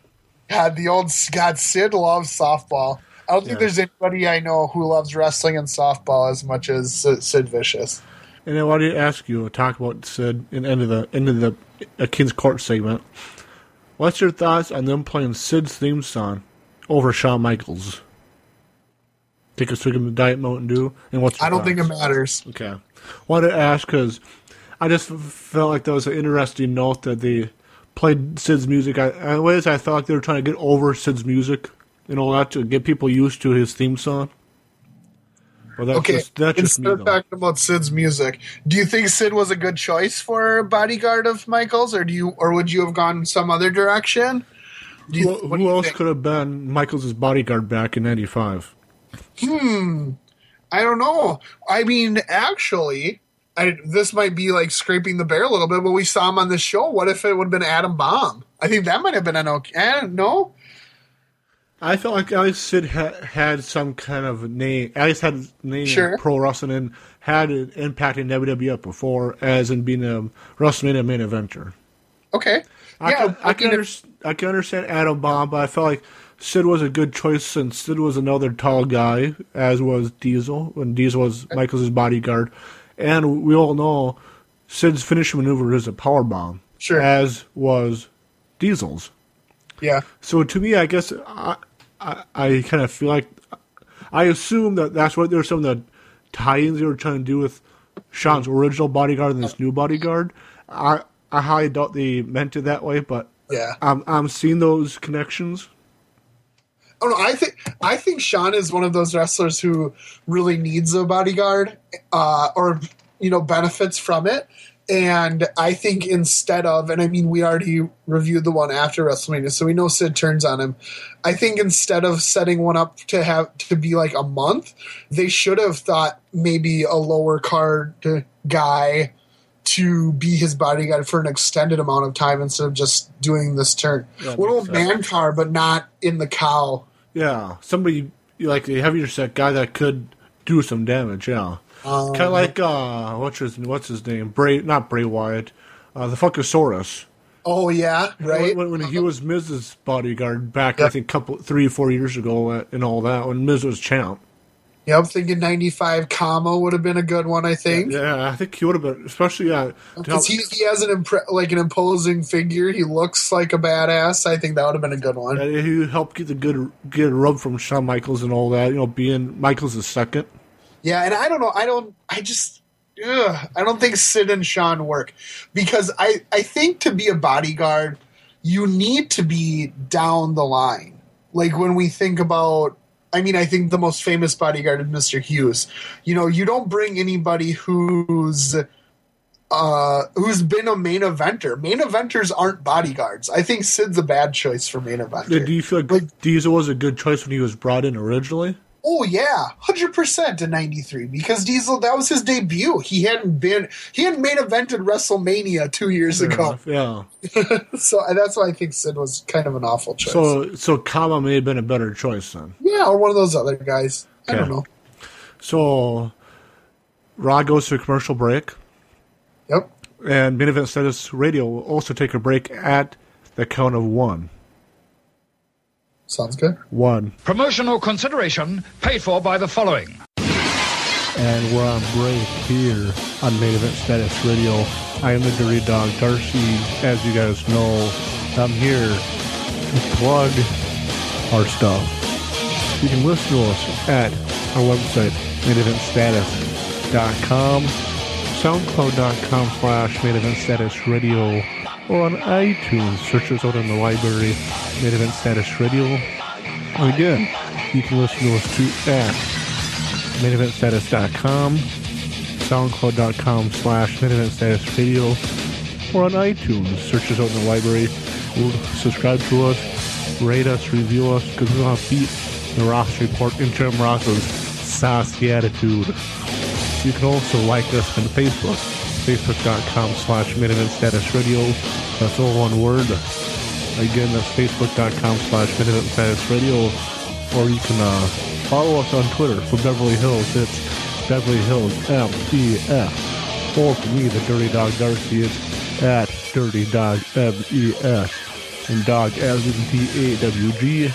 God, the old God, Sid loves softball. I don't think Yeah. there's anybody I know who loves wrestling and softball as much as Sid, Vicious. And I wanted to ask you, talk about Sid in end of the end of the uh, King's Court segment. What's your thoughts on them playing Sid's theme song over Shawn Michaels? Take a swig of the Diet Mountain Dew, and what's I don't think it matters. Okay. Wanted to ask because I just felt like that was an interesting note that they played Sid's music. I, in ways, I like they were trying to get over Sid's music and all that to get people used to his theme song. Well, that's Okay, just, that's just instead me, of talking about Sid's music, do you think Sid was a good choice for bodyguard of Michaels, or do you, or would you have gone some other direction? Do you, Who, what do else think? could have been Michaels' bodyguard back in '95? Hmm, I don't know. I mean, actually, I, this might be like scraping the bear a little bit, but we saw him on the show. What if it would have been Adam Bomb? I think that might have been an okay. eh, No, I felt like least Sid ha- had some kind of name. At least had a name Sure. pro wrestling and had an impact in WWF before, as in being a WrestleMania main eventer. okay. I yeah, can, I, can under, I can understand Adam Bomb, but I felt like Sid was a good choice since Sid was another tall guy, as was Diesel when Diesel was Michaels' bodyguard, and we all know Sid's finishing maneuver is a power bomb, Sure. as was Diesel's. yeah, So to me, I guess I, I, I kind of feel like I assume that that's what there's some of the tie-ins they were trying to do with Shawn's original bodyguard and this new bodyguard. I I highly doubt they meant it that way, but yeah. I'm I'm seeing those connections. Oh no, I think I think Shawn is one of those wrestlers who really needs a bodyguard, uh, or you know benefits from it. And I think instead of, and I mean, we already reviewed the one after WrestleMania, so we know Sid turns on him. I think instead of setting one up to have to be like a month, they should have thought maybe a lower card guy to be his bodyguard for an extended amount of time instead of just doing this turn. Little man car, but not in the cow. Yeah, somebody like a heavier set guy that could do some damage. Yeah, Um, kind of like uh, what's his what's his name? Bray, not Bray Wyatt, uh, the Funkasaurus. Oh yeah, right. When, when he was Miz's bodyguard back, I think, couple three or four years ago, uh, and all that when Miz was champ. Yeah, I'm thinking '95 Kama would have been a good one. I think Yeah, I think he would have been, especially to because he, he has an impre- like an imposing figure. He looks like a badass. I think that would have been a good one. uh, he helped get the good get a rub from Shawn Michaels and all that. You know, being Michaels the second. Yeah, and I don't know. I don't. I just. Ugh, I don't think Sid and Shawn work because I I think to be a bodyguard, you need to be down the line. Like when we think about. I mean, I think the most famous bodyguard is Mr. Hughes. You know, you don't bring anybody who's uh, who's been a main eventer. Main eventers aren't bodyguards. I think Sid's a bad choice for main eventer. Do you feel like, Like- Diesel was a good choice when he was brought in originally? Oh yeah, hundred percent in '93 because Diesel that was his debut. He hadn't been he hadn't main evented WrestleMania two years Fair ago, enough, Yeah. [LAUGHS] so that's why I think Sid was kind of an awful choice. So so Kama may have been a better choice then. yeah, or one of those other guys. I don't know. So Raw goes to a commercial break, Yep. and Main Event Status Radio will also take a break at the count of one. Sounds good. One. Promotional consideration paid for by the following. And we're on break here on Main Event Status Radio. I am the Dirty Dog Darcy. As you guys know, I'm here to plug our stuff. You can listen to us at our website, maineventstatus.com, soundcloud.com slash Main Event Status Radio, or on iTunes. Search us out in the library, Main Event Status Radio. Again, you can listen to us too at maineventstatus.com, soundcloud.com slash maineventstatus radio, or on iTunes. Search us out in the library. Subscribe to us, rate us, review us, because we want to beat the Ross Report interim Ross's saucy attitude. You can also like us on Facebook, facebook.com slash maineventstatus radio. That's all one word. Again, that's facebook.com slash maineventstatus radio or you can uh, follow us on Twitter for Beverly Hills. It's Beverly Hills MDF. Or for me, the Dirty Dog Darcy, it's at Dirty Dog MES. And dog as in D-A-W-G.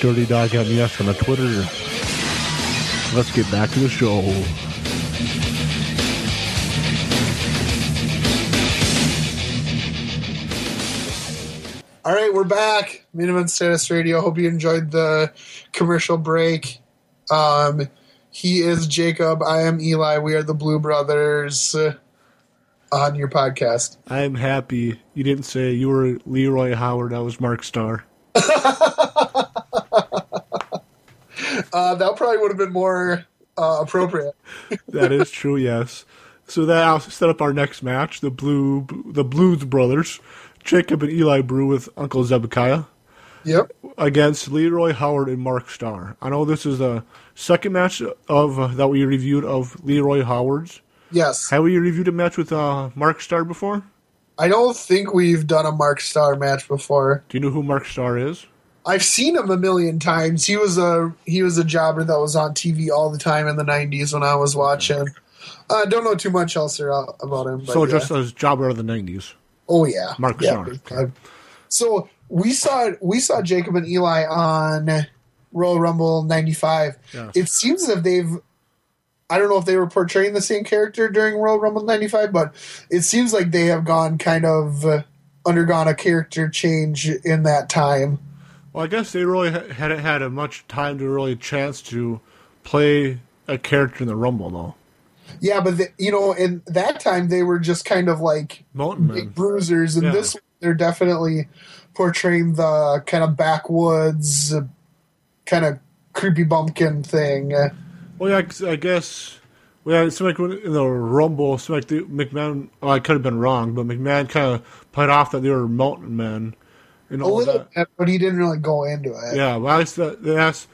Dirty Dog MES on the Twitter. Let's get back to the show. All right, we're back. Main Event Status Radio. Hope you enjoyed the commercial break. Um, he is Jacob. I am Eli. We are the Blue Brothers uh, on your podcast. I'm happy you didn't say you were Leroy Howard. I was Mark Starr. [LAUGHS] Uh, that probably would have been more uh, appropriate. [LAUGHS] That is true, yes. So that also set up our next match, the Blue the Blues Brothers, Jacob and Eli Blu with Uncle Zebekiah Yep. against Leroy Howard and Mark Starr. I know this is the second match of uh, that we reviewed of Leroy Howard's. Yes. Have we reviewed a match with uh, Mark Starr before? I don't think we've done a Mark Starr match before. Do you know who Mark Starr is? I've seen him a million times. He was a he was a jobber that was on TV all the time in the '90s when I was watching. I don't know too much else about him. But so yeah. just as jobber of the '90s. Oh yeah, Mark yeah, big. So we saw we saw Jacob and Eli on Royal Rumble '95. Yes. It seems as if they've. I don't know if they were portraying the same character during Royal Rumble '95, but it seems like they have gone kind of uh, undergone a character change in that time. Well, I guess they really hadn't had a much time to really chance to play a character in the Rumble, though. Yeah, but the, you know, in that time they were just kind of like Mountain bruisers, and Yeah. this they're definitely portraying the kind of backwoods, uh, kind of creepy bumpkin thing. Uh, Well, yeah, I guess. Well, yeah, it seemed like in the Rumble, seemed like the McMahon. Oh, I could have been wrong, but McMahon kind of played off that they were mountain men. And a all little that. bit, but he didn't really go into it. Yeah, well, that's the, that's what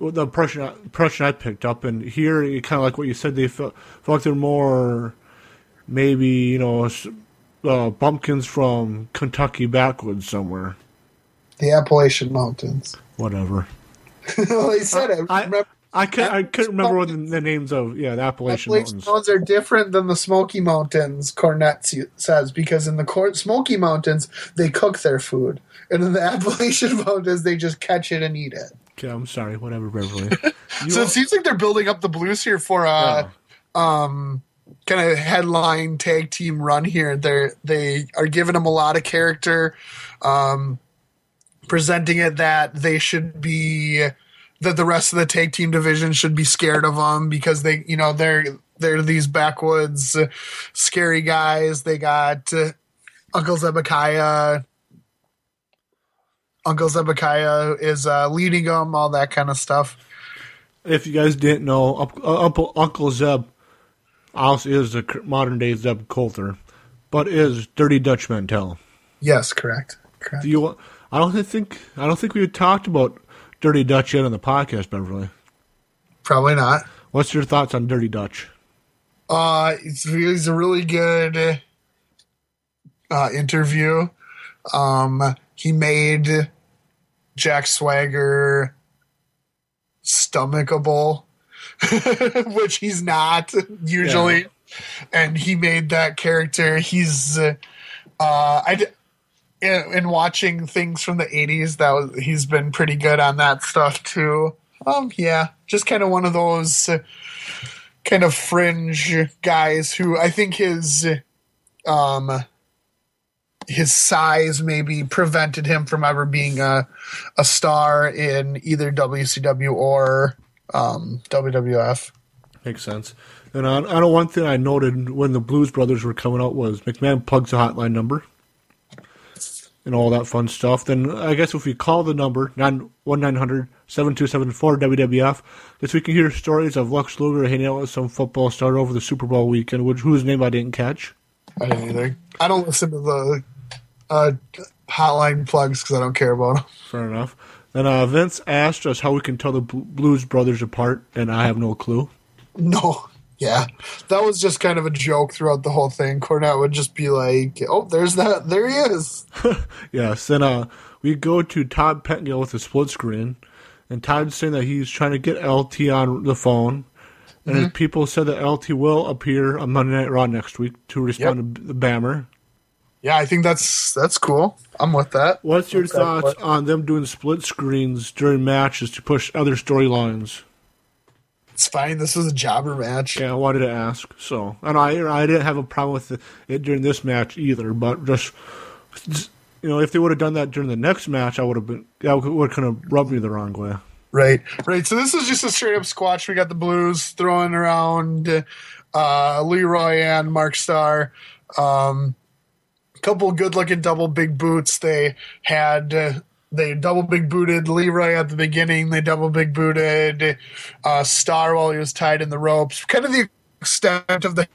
the impression, I- impression I picked up. And here, kind of like what you said, they felt, felt like they're more maybe, you know, uh, bumpkins from Kentucky backwoods somewhere. The Appalachian Mountains. Whatever. [LAUGHS] well, they said it. I, Remember, I, can't, I couldn't remember what the, the names of, yeah, the Appalachian, Appalachian Mountains. Mountains are different than the Smoky Mountains, Cornette se- says, because in the Cor- Smoky Mountains, they cook their food. And in the [LAUGHS] Appalachian Mountains, they just catch it and eat it. Okay, I'm sorry, whatever, Beverly. [LAUGHS] So it seems like they're building up the Blues here for a um, kind of headline tag team run here. They they are giving them a lot of character, um, presenting it that they should be that the rest of the tag team division should be scared of them because they you know they're they're these backwoods uh, scary guys. They got uh, Uncle Zebekiah. Uncle Zebekiah is uh, leading them, all that kind of stuff. if you guys didn't know, uh, Uncle, Uncle Zeb also is the modern day Zeb Colter, but is Dirty Dutch Mantel. Yes, correct. Correct. Do you? I don't think I don't think we talked about Dirty Dutch yet on the podcast, Beverly. Probably not. What's your thoughts on Dirty Dutch? Uh, it's, he's a really good uh, interview. Um, he made Jack Swagger stomachable, [LAUGHS] which he's not usually. And he made that character. He's, uh, I, in, in watching things from the 80s, that was, he's been pretty good on that stuff too. Um, yeah, just kind of one of those uh, kind of fringe guys who I think his, um, his size maybe prevented him from ever being a, a star in either WCW or um, WWF. Makes sense. And I, I know one thing I noted when the Blues Brothers were coming out was McMahon plugs a hotline number and all that fun stuff. Then I guess if we call the number, 1 7274 WWF, guess we can hear stories of Lex Luger hanging out with some football star over the Super Bowl weekend, which whose name I didn't catch. I didn't either. I don't listen to the uh, hotline plugs because I don't care about them. Fair enough. Then uh, Vince asked us how we can tell the Blues Brothers apart, and I have no clue. No. Yeah, that was just kind of a joke throughout the whole thing. Cornette would just be like, "Oh, there's that. There he is." [LAUGHS] Yes, then uh, we go to Todd Pettengill with a split screen, and Todd's saying that he's trying to get LT on the phone, and his people said that LT will appear on Monday Night Raw next week to respond to the Bammer. Yeah, I think that's that's cool. I'm with that. What's your With thoughts but- on them doing split screens during matches to push other storylines? It's fine. This is a jobber match. Yeah, I wanted to ask. So, and I I didn't have a problem with it during this match either, but just you know, if they would have done that during the next match, I would have been that would kind of rubbed me the wrong way. Right, right. So this is just a straight up squash. We got the Blues throwing around uh, Leroy and Mark Starr. Um, couple good looking double big boots. They had uh, they double big booted Leroy at the beginning. They double big booted uh, Starr while he was tied in the ropes. Kind of the extent of the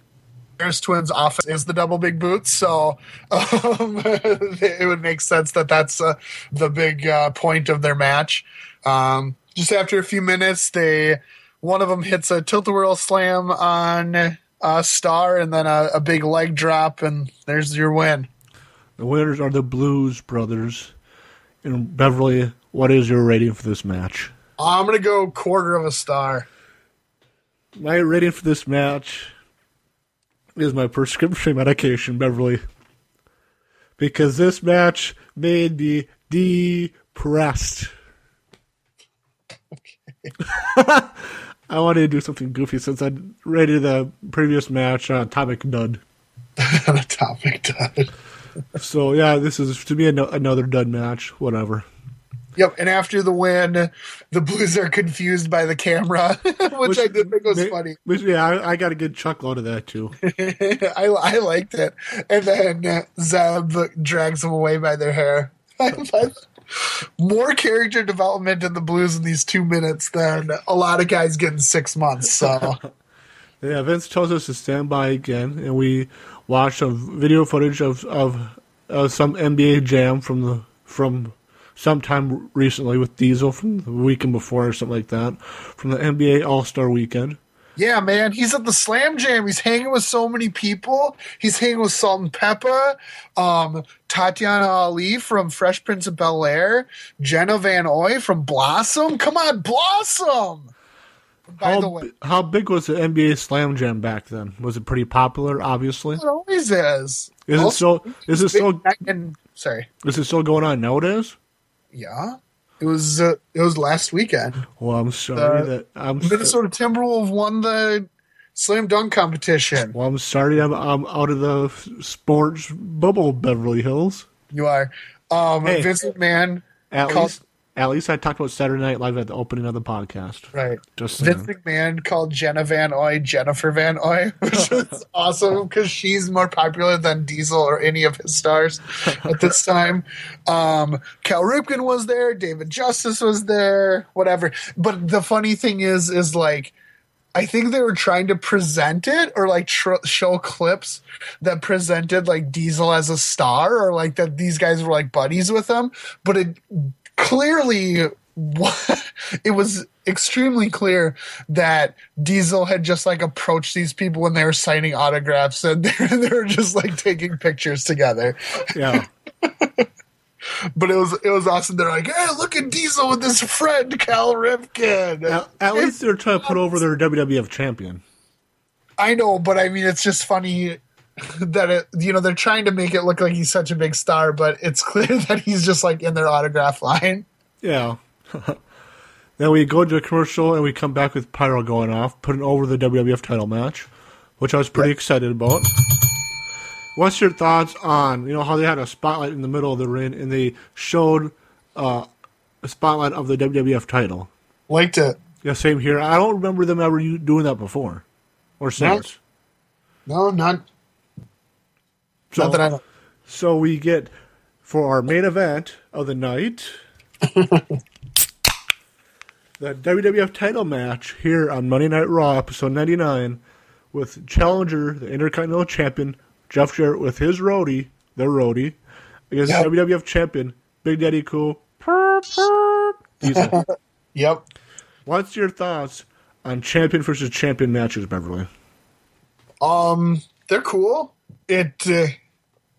Harris twins offense is the double big boots, so um, [LAUGHS] it would make sense that that's uh, the big uh, point of their match. Um, just after a few minutes, they one of them hits a tilt a whirl slam on uh, Star, and then a, a big leg drop, and there's your win. The winners are the Blues Brothers. And Beverly, what is your rating for this match? I'm gonna go quarter of a star. My rating for this match is my prescription medication, Beverly. Because this match made me depressed. Okay. [LAUGHS] I wanted to do something goofy since I rated the previous match uh, Topic Dud. [LAUGHS] on a topic done. [LAUGHS] So, yeah, this is to be an- another dud match. Whatever. Yep, and after the win, the Blues are confused by the camera, [LAUGHS] which, I did think was ma- funny. which- yeah, I, I got a good chuckle out of that, too. [LAUGHS] I, I liked it. And then uh, Zeb drags them away by their hair. More character development in the Blues in these two minutes than a lot of guys get in six months. So, Yeah, Vince tells us to stand by again, and we watch some video footage of of some NBA Jam from the from sometime recently with Diesel from the weekend before or something like that from the NBA All Star Weekend. yeah, man, he's at the Slam Jam. He's hanging with so many people. He's hanging with Salt and Pepa, um, Tatyana Ali from Fresh Prince of Bel Air, Jenna von Oy from Blossom. Come on, Blossom! By How, the way, how big was the NBA Slam Jam back then? Was it pretty popular? Obviously, it always is. is it still is it still and sorry, is it still going on nowadays? yeah, it was uh, it was last weekend. Well, I'm sorry Uh, that I'm so- Minnesota Timberwolves won the slam dunk competition. well. I'm sorry I'm I'm out of the sports bubble, Beverly Hills. You are. Um, Hey. Vince McMahon At least, at least I talked about Saturday Night Live at the opening of the podcast. right. Just. Vince McMahon called Jenna von Oy Jennifer Van Oy, [LAUGHS] which was [LAUGHS] awesome because she's more popular than Diesel or any of his stars at this [LAUGHS] time. Um, Cal Ripken was there, David Justice was there, whatever. But the funny thing is, is like, I think they were trying to present it or like tr- show clips that presented like Diesel as a star or like that these guys were like buddies with him, but it clearly [LAUGHS] it was extremely clear that Diesel had just like approached these people when they were signing autographs and [LAUGHS] they were, they were just like taking pictures together. Yeah. [LAUGHS] But it was it was awesome. They're like, "Hey, look at Diesel with his friend Cal Ripken." at, at least they're trying to put over their WWF champion. I know, but I mean, it's just funny [LAUGHS] that it, you know, they're trying to make it look like he's such a big star, but it's [LAUGHS] clear that he's just like in their autograph line. Yeah. [LAUGHS] then we go to a commercial and we come back with Pyro going off, putting over the WWF title match, which I was pretty excited about. What's your thoughts on you know how they had a spotlight in the middle of the ring and they showed uh, a spotlight of the WWF title? Liked it. Yeah, same here. I don't remember them ever doing that before or since. No, not So, not that I know. so we get for our main event of the night [LAUGHS] the WWF title match here on Monday Night Raw, episode 99, with challenger, the Intercontinental Champion, Jeff Jarrett, with his roadie, their roadie, against Yep. WWF Champion, Big Daddy Cool. Purr, purr, [LAUGHS] Yep. What's your thoughts on champion versus champion matches, Beverly? Um, they're cool. It uh,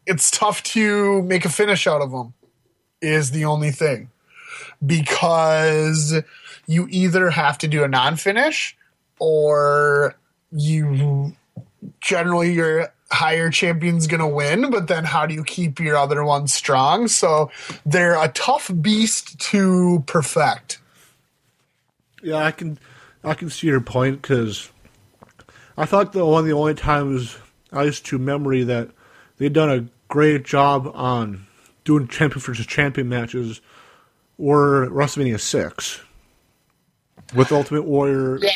it's tough to make a finish out of them. Is the only thing because you either have to do a non-finish or you generally your higher champion's gonna win but then how do you keep your other one strong so they're a tough beast to perfect Yeah, I can, I can see your point because I thought the one the only times I used to memory that they'd done a great job on doing champion versus champion matches were WrestleMania six with Ultimate Warrior, Yeah.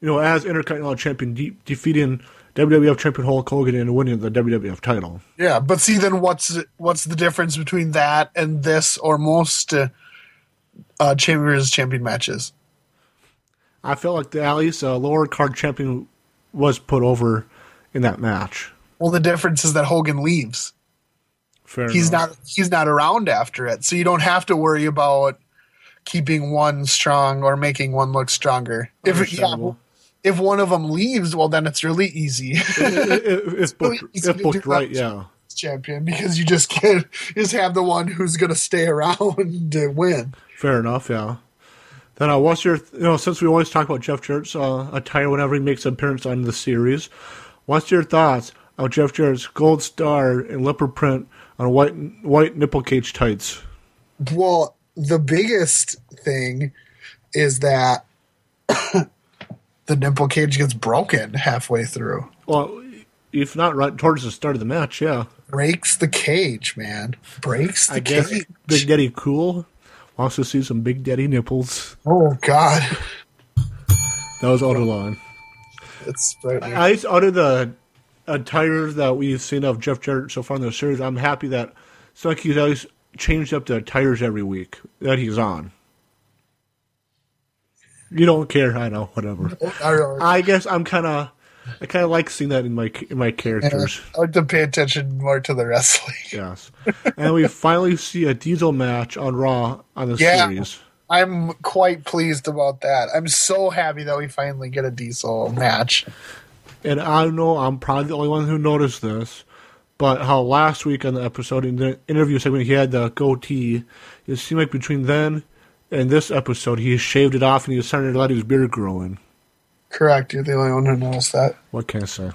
you know, as Intercontinental Champion de- defeating WWF Champion Hulk Hogan and winning the WWF title. Yeah, but see, then what's what's the difference between that and this or most uh, uh, Chambers champion matches? I felt like the at least uh, lower card champion was put over in that match. Well, the difference is that Hogan leaves. Fair He's enough. not he's not around after it, so you don't have to worry about keeping one strong or making one look stronger. If yeah, if one of them leaves, well, then it's really easy. [LAUGHS] if booked, really easy if booked right, yeah. champion because you just can't just have the one who's going to stay around [LAUGHS] to win. Fair enough, yeah. Then, uh, what's your, you know, since we always talk about Jeff Jarrett's uh, attire whenever he makes an appearance on the series, what's your thoughts on Jeff Jarrett's gold star and leopard print on white white nipple cage tights? Well, the biggest thing is that [COUGHS] the nipple cage gets broken halfway through. Well, if not right towards the start of the match, yeah. Breaks the cage, man. Breaks the I guess cage. Big Daddy Cool wants to see some Big Daddy nipples. Oh God, That was Autolon. It's right. I out of the attire that we've seen of Jeff Jarrett so far in the series, I'm happy that he's always changed up the tires every week that he's on. You don't care, I know, whatever. [LAUGHS] I, I guess I'm kind of, I kind of like seeing that in my in my characters. I like to pay attention more to the wrestling. Yes, and we finally see a Diesel match on Raw on the Yeah. series. I'm quite pleased about that. I'm so happy that we finally get a diesel match. And I know I'm probably the only one who noticed this, but how last week on the episode in the interview segment he had the goatee. It seemed like between then and this episode he shaved it off and he decided to let his beard grow in. Correct. You're the only one who noticed that. What can I say?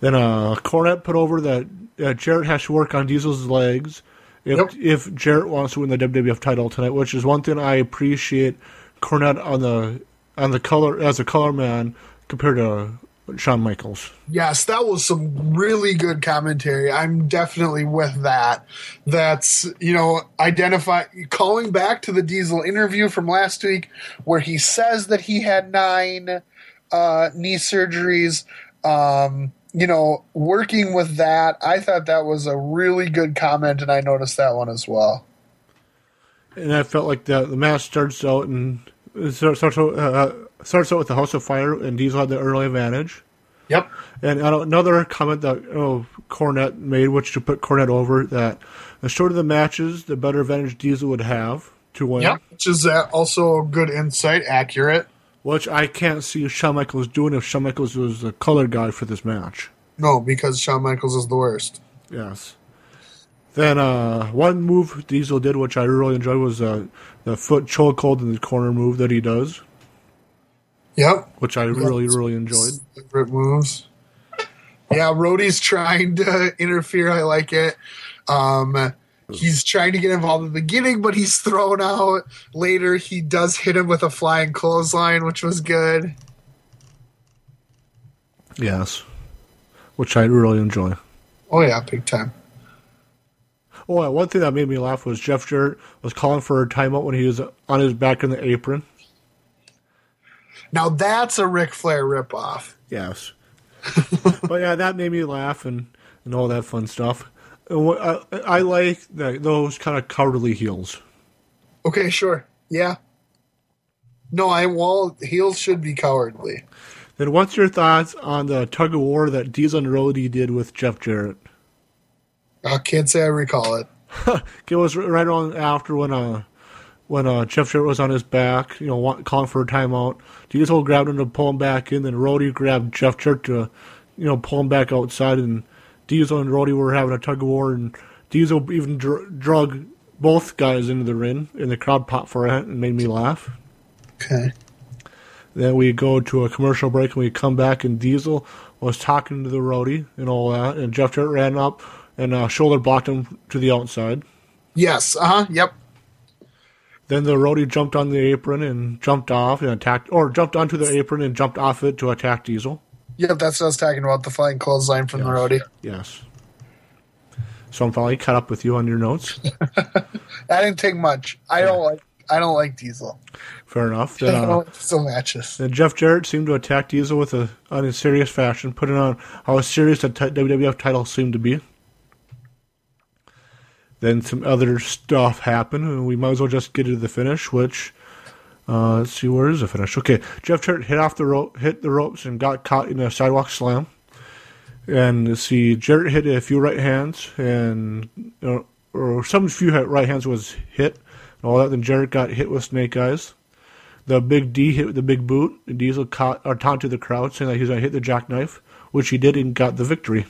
Then uh, Cornette put over that uh, Jarrett has to work on Diesel's legs if Yep. if Jarrett wants to win the WWF title tonight, which is one thing I appreciate Cornette on the on the color as a color man compared to Shawn Michaels. Yes, that was some really good commentary. I'm definitely with that. That's, you know, identify calling back to the Diesel interview from last week where he says that he had nine uh, knee surgeries. Um, you know, working with that, I thought that was a really good comment, and I noticed that one as well. and I felt like the the match starts out and starts starts out, uh, starts out with the House of Fire and Diesel had the early advantage. Yep. And uh, another comment that oh, Cornette made, which to put Cornette over, that the shorter the matches, the better advantage Diesel would have. to win. Yep, which is uh, also good insight, accurate. Which I can't see Shawn Michaels doing if Shawn Michaels was the color guy for this match. No, because Shawn Michaels is the worst. Yes. Then uh, one move Diesel did, which I really enjoyed, was uh, the foot chokehold in the corner move that he does, Yep, which I really, really enjoyed. favorite moves. Yeah, Roadie's trying to [LAUGHS] interfere. I like it. Um, he's trying to get involved in the beginning, but he's thrown out. Later, he does hit him with a flying clothesline, which was good. Yes. Which I really enjoy. Oh yeah, big time. Oh, yeah, one thing that made me laugh was Jeff Jarrett was calling for a timeout when he was on his back in the apron. Now that's a Ric Flair ripoff. Yes. [LAUGHS] but yeah, that made me laugh and, and all that fun stuff. I, I like the, those kind of cowardly heels. Okay, sure. Yeah. No, I well, heels should be cowardly. Then what's your thoughts on the tug of war that Diesel and Roadie did with Jeff Jarrett? I can't say I recall it. [LAUGHS] It was right on after when uh when uh Jeff Jarrett was on his back, you know, want, calling for a timeout. Diesel grabbed him to pull him back in, then Roadie grabbed Jeff Jarrett to, you know, pull him back outside, and Diesel and Roadie were having a tug of war, and Diesel even dr- drug both guys into the ring, and the crowd popped for it and made me laugh. Okay. Then we go to a commercial break, and we come back, and Diesel was talking to the Roadie and all that, and Jeff Jarrett ran up and uh, shoulder blocked him to the outside. Yes. Uh huh. Yep. Then the roadie jumped on the apron and jumped off and attacked, or jumped onto the apron and jumped off it to attack Diesel. Yep. That's what I was talking about. The flying clothesline from the roadie. Yes. So I'm finally caught up with you on your notes. [LAUGHS] That didn't take much. I don't like. I don't like Diesel. Fair enough. [LAUGHS] I Then, don't uh, like Diesel matches. then Jeff Jarrett seemed to attack Diesel with a on a serious fashion, putting on how serious the t- WWF title seemed to be. Then some other stuff happened, and we might as well just get to the finish. Which, uh, let's see, where is the finish? Okay, Jeff Jarrett hit off the rope, hit the ropes, and got caught in a sidewalk slam. And let's see, Jarrett hit a few right hands, and uh, or some few right hands was hit, and all that. Then Jarrett got hit with snake eyes. The big D hit with the big boot. And Diesel caught or taunted the crowd, saying that he was going to hit the jackknife, which he did and got the victory.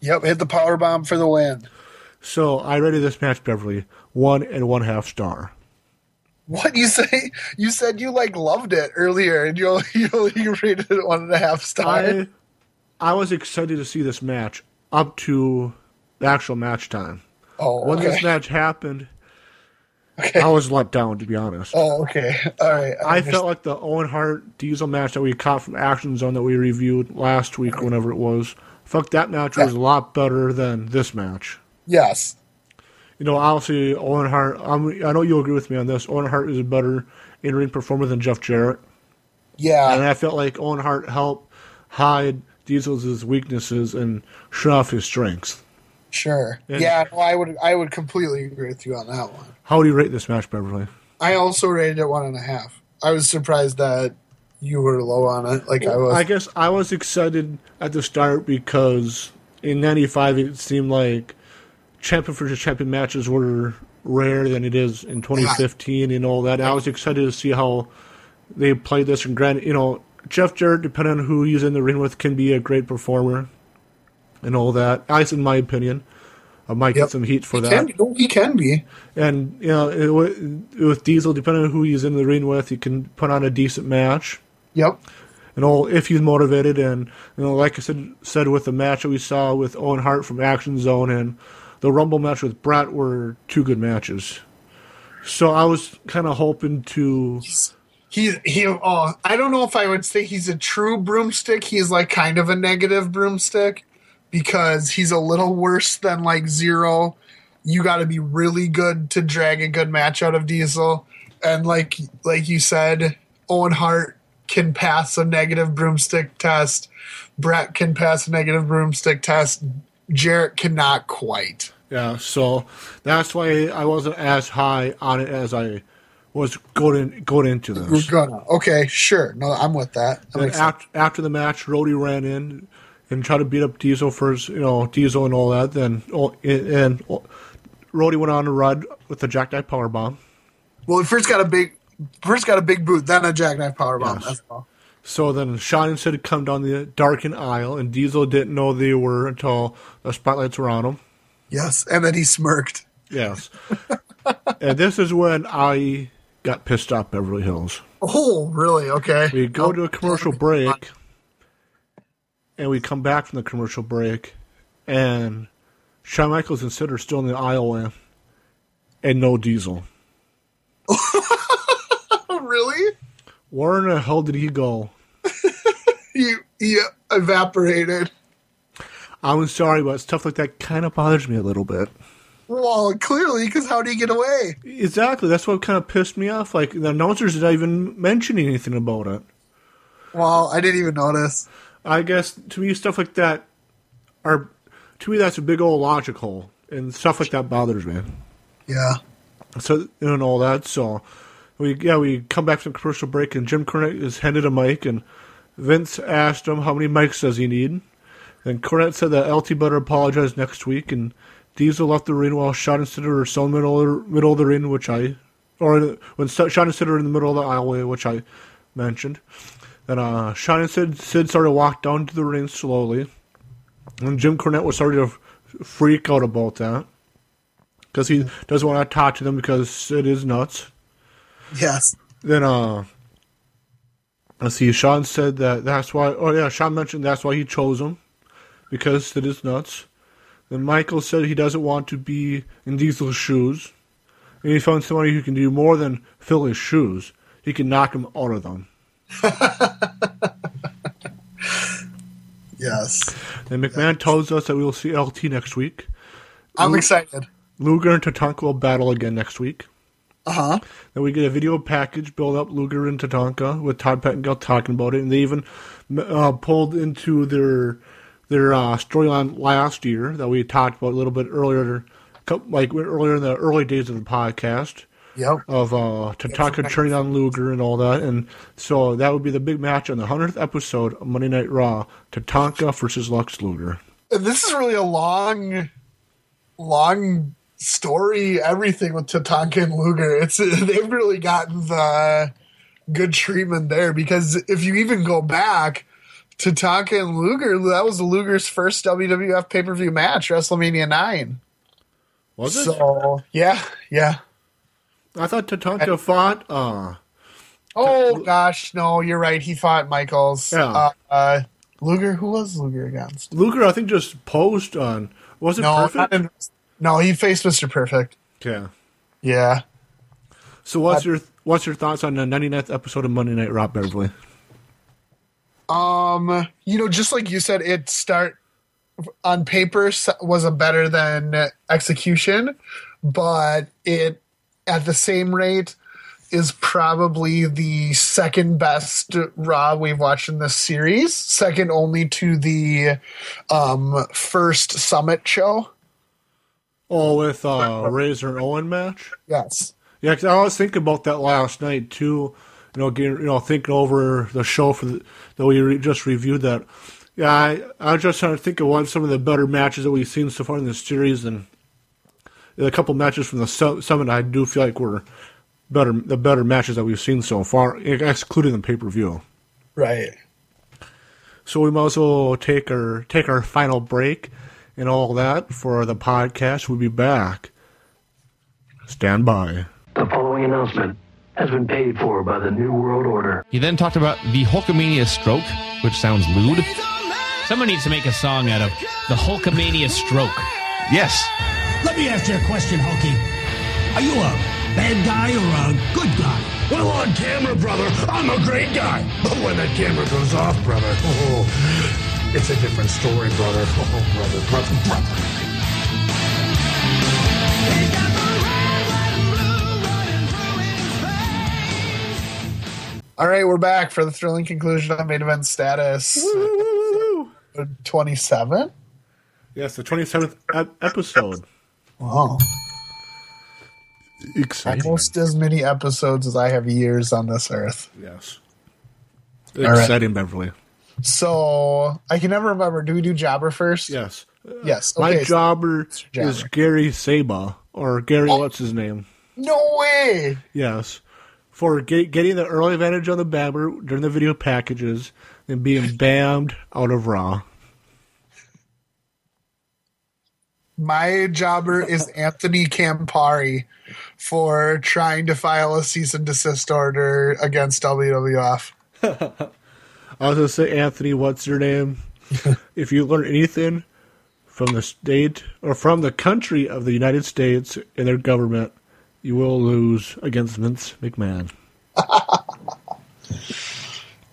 Yep. Hit the power bomb for the win. So I rated this match, Beverly, one and one half star. What you say? You said you like loved it earlier, and you only, [LAUGHS] you only rated it one and a half stars. I I was excited to see this match up to the actual match time. Oh, When this match happened, Okay. I was let down, to be honest. Oh, okay. All right. I felt like the Owen Hart Diesel match that we caught from Action Zone that we reviewed last week, whenever it was. Fuck, that match was a lot better than this match. yes. You know, obviously, Owen Hart, I'm, I know you'll agree with me on this. Owen Hart is a better in ring performer than Jeff Jarrett. Yeah. And I felt like Owen Hart helped hide Diesel's weaknesses and show off his strengths. Sure. And- yeah. No, I would. I would completely agree with you on that one. How do you rate this match, Beverly? I also rated it one and a half. I was surprised that you were low on it, like I was. I guess I was excited at the start because in '95 it seemed like champion versus champion matches were rare than it is in 2015 and all that. I was excited to see how they played this. And granted, you know, Jeff Jarrett, depending on who he's in the ring with, can be a great performer and all that. At in my opinion, I might Yep. get some heat for he that. can, no, oh, he can be. And you know, it, with Diesel, depending on who he's in the ring with, he can put on a decent match Yep. and all if he's motivated and you know like I said said with the match that we saw with Owen Hart from Action Zone and the Rumble match with Bret were two good matches. So I was kind of hoping to He he. Oh, I don't know if I would say he's a true broomstick. He's like kind of a negative broomstick because he's a little worse than like zero. You got to be really good to drag a good match out of Diesel, and like like you said, Owen Hart can pass a negative broomstick test. Bret can pass a negative broomstick test. Jarrett cannot quite. yeah. So that's why I wasn't as high on it as I was going going into We're this. gonna. Okay, sure. No, I'm with that. That after, after the match, Roadie ran in and tried to beat up Diesel for his, you know Diesel and all that. Then oh, and, and oh, Roadie went on to run with the jackknife power bomb. Well, he first got a big, first got a big boot, then a jackknife powerbomb. Yes. That's all. So then Shawn and Sid come down the darkened aisle, and Diesel didn't know they were until the spotlights were on him. Yes, and then he smirked. Yes. [LAUGHS] and this is when I got pissed off Beverly Hills. Oh, really? Okay. We go to a commercial break, and we come back from the commercial break, and Shawn Michaels and Sid are still in the aisle, and no Diesel. Oh, [LAUGHS] really? Where in the hell did he go? [LAUGHS] He, he evaporated. I'm sorry, but stuff like that kind of bothers me a little bit. Well, clearly, because how did he get away? Exactly. That's what kind of pissed me off. Like the announcers did not even mention anything about it. Well, I didn't even notice. I guess to me, stuff like that are to me that's a big old logic hole, and stuff like that bothers me. Yeah. So and all that. So we yeah we come back from commercial break, and Jim Cornette is handed a mic, and Vince asked him how many mics does he need, and Cornette said that LT Butter apologized next week, and Diesel left the ring while Shawn and Sid are still in the middle of the, middle of the ring, which I or when Shawn and Sid are in the middle of the aisleway, which I mentioned. Then uh, Shawn and Sid, Sid started to walk down to the ring slowly. And Jim Cornette was starting to freak out about that. Because he doesn't want to talk to them because Sid is nuts. Yes. Then, uh, let's see, Shawn said that that's why, oh yeah, Shawn mentioned that's why he chose him. Because it is nuts. Then Michael said he doesn't want to be in Diesel's shoes. And he found somebody who can do more than fill his shoes. He can knock him out of them. [LAUGHS] Yes. Then McMahon tells us that we will see LT next week. I'm excited. Luger and Tatanka will battle again next week. Uh huh. Then we get a video package build up Luger and Tatanka with Todd Pettengill talking about it, and they even uh, pulled into their their uh, storyline last year that we talked about a little bit earlier, like earlier in the early days of the podcast Yep. of uh, Tatanka turning on Luger and all that, and so that would be the big match on the hundredth episode of Monday Night Raw: Tatanka versus Lex Luger. And this is really a long, long story. Everything with Tatanka and Luger. It's [LAUGHS] they've really gotten the good treatment there because if you even go back. Tatanka and Luger, that was Luger's first WWF pay per view match, WrestleMania 9. Was it? So, yeah, yeah. I thought Tatanka fought. Uh, Oh, gosh, no, you're right. He fought Michaels. Yeah. Uh, uh, Luger, who was Luger against? Luger, I think, just posed on. Was it No, perfect? not in, no, he faced Mr. Perfect. yeah. Yeah. So what's your what's your thoughts on the 99th episode of Monday Night Raw, Beverly? Um, you know, just like you said, it start on paper was a better than execution, but it at the same rate is probably the second best Raw we've watched in this series, second only to the um first Summit show. Oh, with uh, Razor Owen match. Yes. Yeah, 'cause I was thinking about that last night too. You know, getting, you know, thinking over the show for the, that we re- just reviewed. That, yeah, I, I was just trying to think of one some of the better matches that we've seen so far in this series, and a couple matches from the su- summit. I do feel like were better, the better matches that we've seen so far, excluding the pay per view. Right. So we might as well take our take our final break and all that for the podcast. We'll be back. Stand by. The following announcement has been paid for by the New World Order. He then talked about the Hulkamania stroke, which sounds lewd. Someone needs to make a song out of the Hulkamania stroke. Yes. Let me ask you a question, Hulky. Are you a bad guy or a good guy? Well, on camera, brother, I'm a great guy. But when that camera goes off, brother, [LAUGHS] oh, it's a different story, brother. Oh, brother, brother, brother. All right, we're back for the thrilling conclusion of main event status. Twenty-seven. Yes, the twenty seventh ep- episode. Wow, Exciting. almost as many episodes as I have years on this earth. Yes. right. Exciting, Beverly. So I can never remember. Do we do Jobber first? Yes. Yes. My Okay. so- jobber is Gary Sabaugh, or Gary, oh! what's his name? No way. Yes. For get, getting the early advantage on the Bammer during the video packages and being [LAUGHS] bammed out of Raw. My jobber is [LAUGHS] Anthony Campari for trying to file a cease and desist order against WWF. [LAUGHS] I was going to say, Anthony, what's your name? [LAUGHS] if you learn anything from the state or from the country of the United States and their government, you will lose against Vince McMahon. [LAUGHS]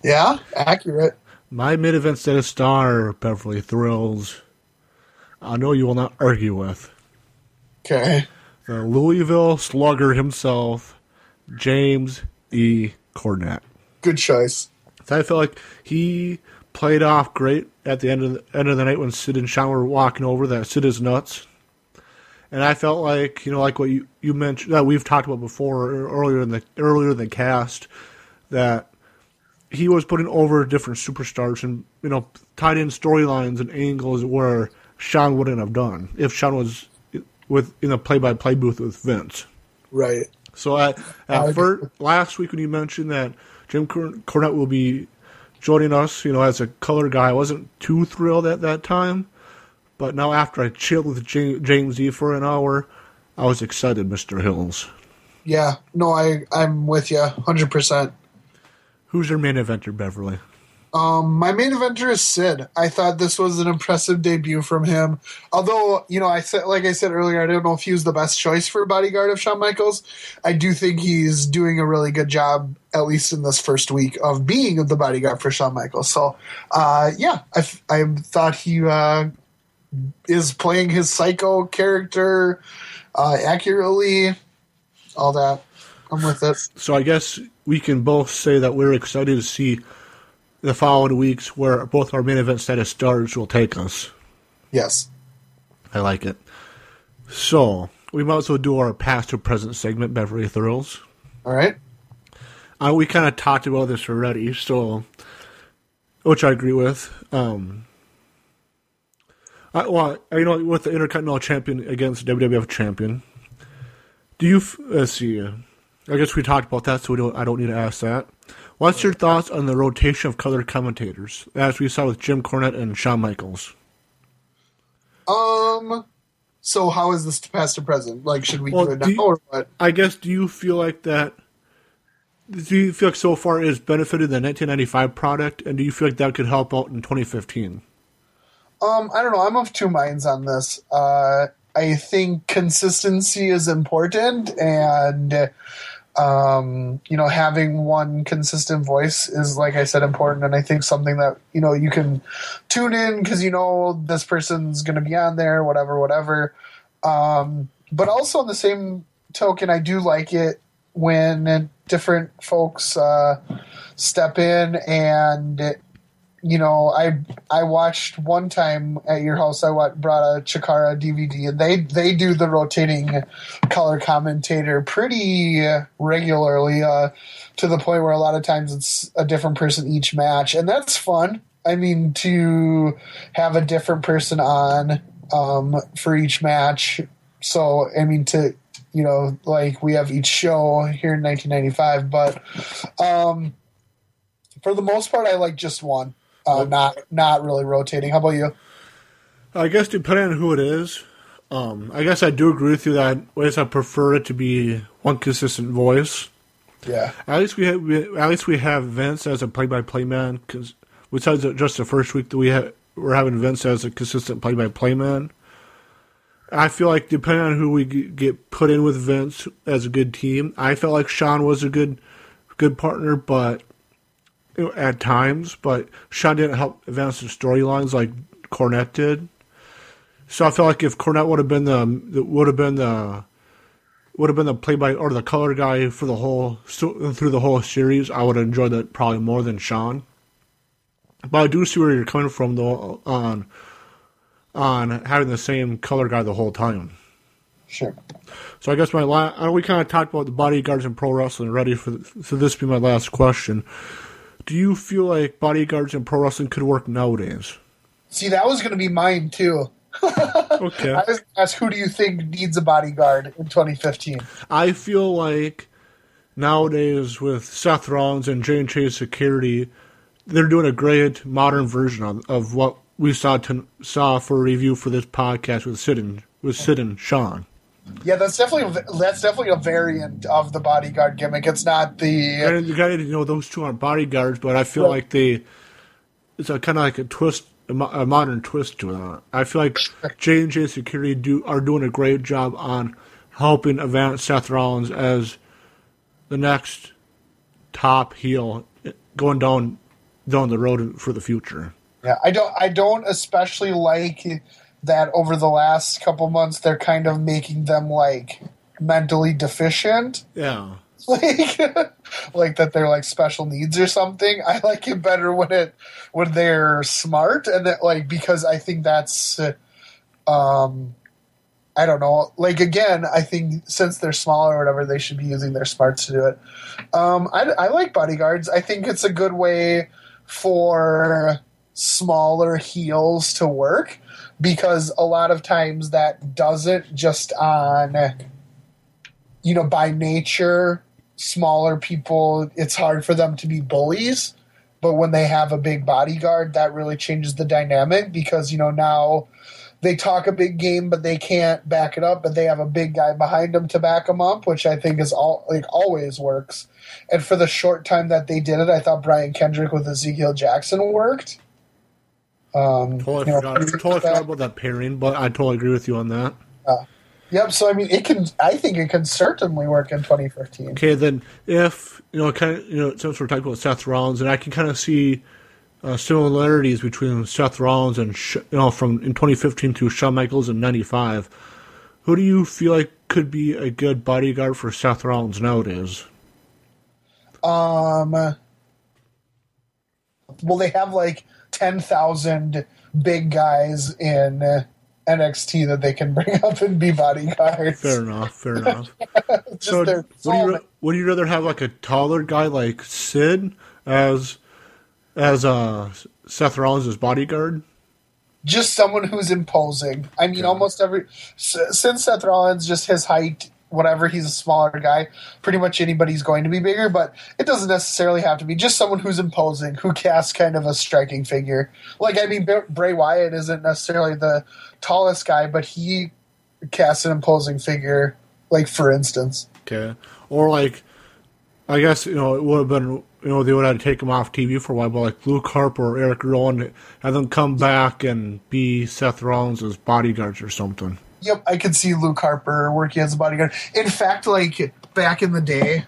Yeah, accurate. My mid event status star, Beverly Thrills, I know you will not argue with. Okay. The Louisville slugger himself, James E. Cornette. Good choice. I feel like he played off great at the end of the end of the night when Sid and Shawn were walking over that Sid is nuts. And I felt like you know, like what you, you mentioned that we've talked about before er, earlier in the earlier in the cast, that he was putting over different superstars and you know tied in storylines and angles where Shawn wouldn't have done if Shawn was with in a play by play booth with Vince. Right. So at, I at first, last week when you mentioned that Jim Cor- Cornette will be joining us, you know, as a color guy, I wasn't too thrilled at that time. But now after I chilled with James E for an hour, I was excited, Mr. Hills. Yeah. No, I I'm with you, hundred percent. Who's your main eventer, Beverly? Um, my main eventer is Sid. I thought this was an impressive debut from him. Although, you know, I said, like I said earlier, I don't know if he was the best choice for bodyguard of Shawn Michaels. I do think he's doing a really good job, at least in this first week, of being the bodyguard for Shawn Michaels. So, uh, yeah, I thought he uh, is playing his psycho character uh, accurately. All that. I'm with it. So I guess we can both say that we're excited to see the following weeks where both our main event status stars will take us. Yes. I like it. So we might as well do our past to present segment, Beverly Thrills. All right. Uh, we kind of talked about this already, so which I agree with. Um, I, well, you know, with the Intercontinental Champion against WWF Champion, do you? f- Let's see. I guess we talked about that, so we don't. I don't need to ask that. What's your thoughts on the rotation of color commentators, as we saw with Jim Cornette and Shawn Michaels? Um. So how is this past to present? Like, should we Well, do it now you- or what? I guess. Do you feel like that? Do you feel like so far it has benefited the 1995 product, and do you feel like that could help out in 2015? Um, I don't know. I'm of two minds on this. Uh, I think consistency is important, and um, you know, having one consistent voice is, like I said, important. And I think something that you know you can tune in because you know this person's going to be on there, whatever, whatever. Um, but also on the same token, I do like it when different folks uh, step in and you know, I I watched one time at your house. I wa- brought a Chikara DVD, and they they do the rotating color commentator pretty regularly, uh, to the point where a lot of times it's a different person each match, and that's fun. I mean, to have a different person on um, for each match. So, I mean, to you know, like we have each show here in 1995, but um, for the most part, I like just one. Uh, not not really rotating. How about you? I guess depending on who it is, um, I guess I do agree with you that I guess I prefer it to be one consistent voice. Yeah, At least we have we, at least we have Vince as a play-by-play man. Because besides just the first week that we have, we're having Vince as a consistent play-by-play man. I feel like depending on who we get put in with Vince as a good team, I felt like Shawn was a good good partner, but at times, but Shawn didn't help advance the storylines like Cornette did. So I feel like if Cornette would have been the would have been the would have been the play by or the color guy for the whole through the whole series, I would have enjoyed that probably more than Shawn. But I do see where you're coming from though on on having the same color guy the whole time. sure. So I guess my last uh, we kind of talked about the bodyguards in pro wrestling already. For th- so this be my last question. Do you feel like bodyguards in pro wrestling could work nowadays? See, that was going to be mine too. [LAUGHS] Okay. I was gonna ask who do you think needs a bodyguard in 2015? I feel like nowadays with Seth Rollins and J and J Security, they're doing a great modern version of, of what we saw to, saw for review for this podcast with Sid and with Sid and Shawn. Yeah, that's definitely that's definitely a variant of the bodyguard gimmick. It's not the And you got you know those two aren't bodyguards, but I feel Right. like they it's a kind of like a twist, a, a modern twist to that. I feel like J and J Security do are doing a great job on helping advance Seth Rollins as the next top heel eh, going down down the road for the future. Yeah, I don't. I don't especially like that. Over the last couple months, they're kind of making them like mentally deficient, Yeah, [LAUGHS] like like that they're like special needs or something. I like it better when it when they're smart and that like because I think that's, um, I don't know. Like again, I think since they're smaller or whatever, they should be using their smarts to do it. Um, I, I like bodyguards. I think it's a good way for smaller heels to work because a lot of times that doesn't just on you know by nature smaller people it's hard for them to be bullies. But when they have a big bodyguard that really changes the dynamic because you know now they talk a big game but they can't back it up but they have a big guy behind them to back them up which i think is all like always works. And for the short time that they did it i thought brian kendrick with ezekiel jackson worked um totally you know, forgot, totally forgot about that pairing, but I totally agree with you on that. Yep. So I mean, it can. I think it can certainly work in 2015. Okay, then if you know, kind of, you know, since we're talking about Seth Rollins, and I can kind of see uh, similarities between Seth Rollins and you know from in 2015 to Shawn Michaels in '95. Who do you feel like could be a good bodyguard for Seth Rollins nowadays? Um. Well, they have like 10,000 big guys in NXT that they can bring [LAUGHS] up and be bodyguards. Fair enough. Fair [LAUGHS] enough. So, would you, would you rather have like a taller guy like Sid as as uh, Seth Rollins' bodyguard? just someone who's imposing. I mean, almost every since Seth Rollins, just his height, whatever, he's a smaller guy. Pretty much anybody's going to be bigger, but it doesn't necessarily have to be. Just someone who's imposing, who casts kind of a striking figure. Like I mean, Br- Bray Wyatt isn't necessarily the tallest guy, but he casts an imposing figure. Like for instance, Okay. Or like, I guess you know it would have been you know they would have to take him off TV for a while, but like Luke Harper or Eric Rowan, have them come back and be Seth Rollins' bodyguards or something. Yep, I could see Luke Harper working as a bodyguard. In fact, like back in the day,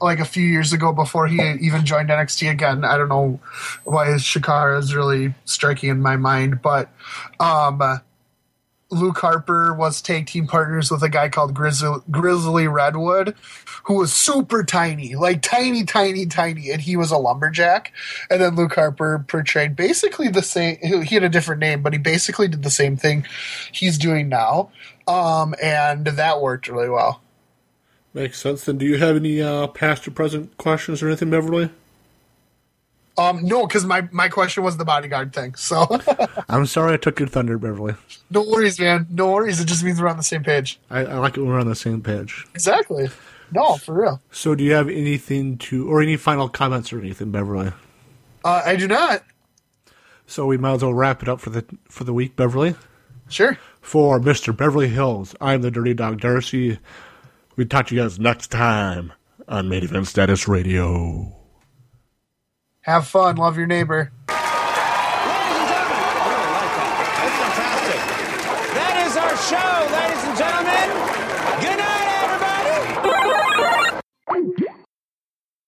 like a few years ago before he even joined NXT again, I don't know why Chikara is really striking in my mind, but um, Luke Harper was tag team partners with a guy called Grizzly, Grizzly Redwood, who was super tiny, like tiny, tiny, tiny, and he was a lumberjack. And then Luke Harper portrayed basically the same. He had a different name, but he basically did the same thing he's doing now, um, and that worked really well. Makes sense. Then, do you have any uh, past or present questions or anything, Beverly? Um, no, because my my question was the bodyguard thing. So [LAUGHS] I'm sorry I took your thunder, Beverly. no worries, man. No worries. It just means we're on the same page. I, I like it when we're on the same page. Exactly. No, for real. So, do you have anything to, or any final comments or anything, Beverly? Uh, I do not. So we might as well wrap it up for the for the week, Beverly. Sure. For Mister Beverly Hills, I'm the Dirty Dog Darcy. We talk to you guys next time on Main Event Status Radio. Have fun. Love your neighbor.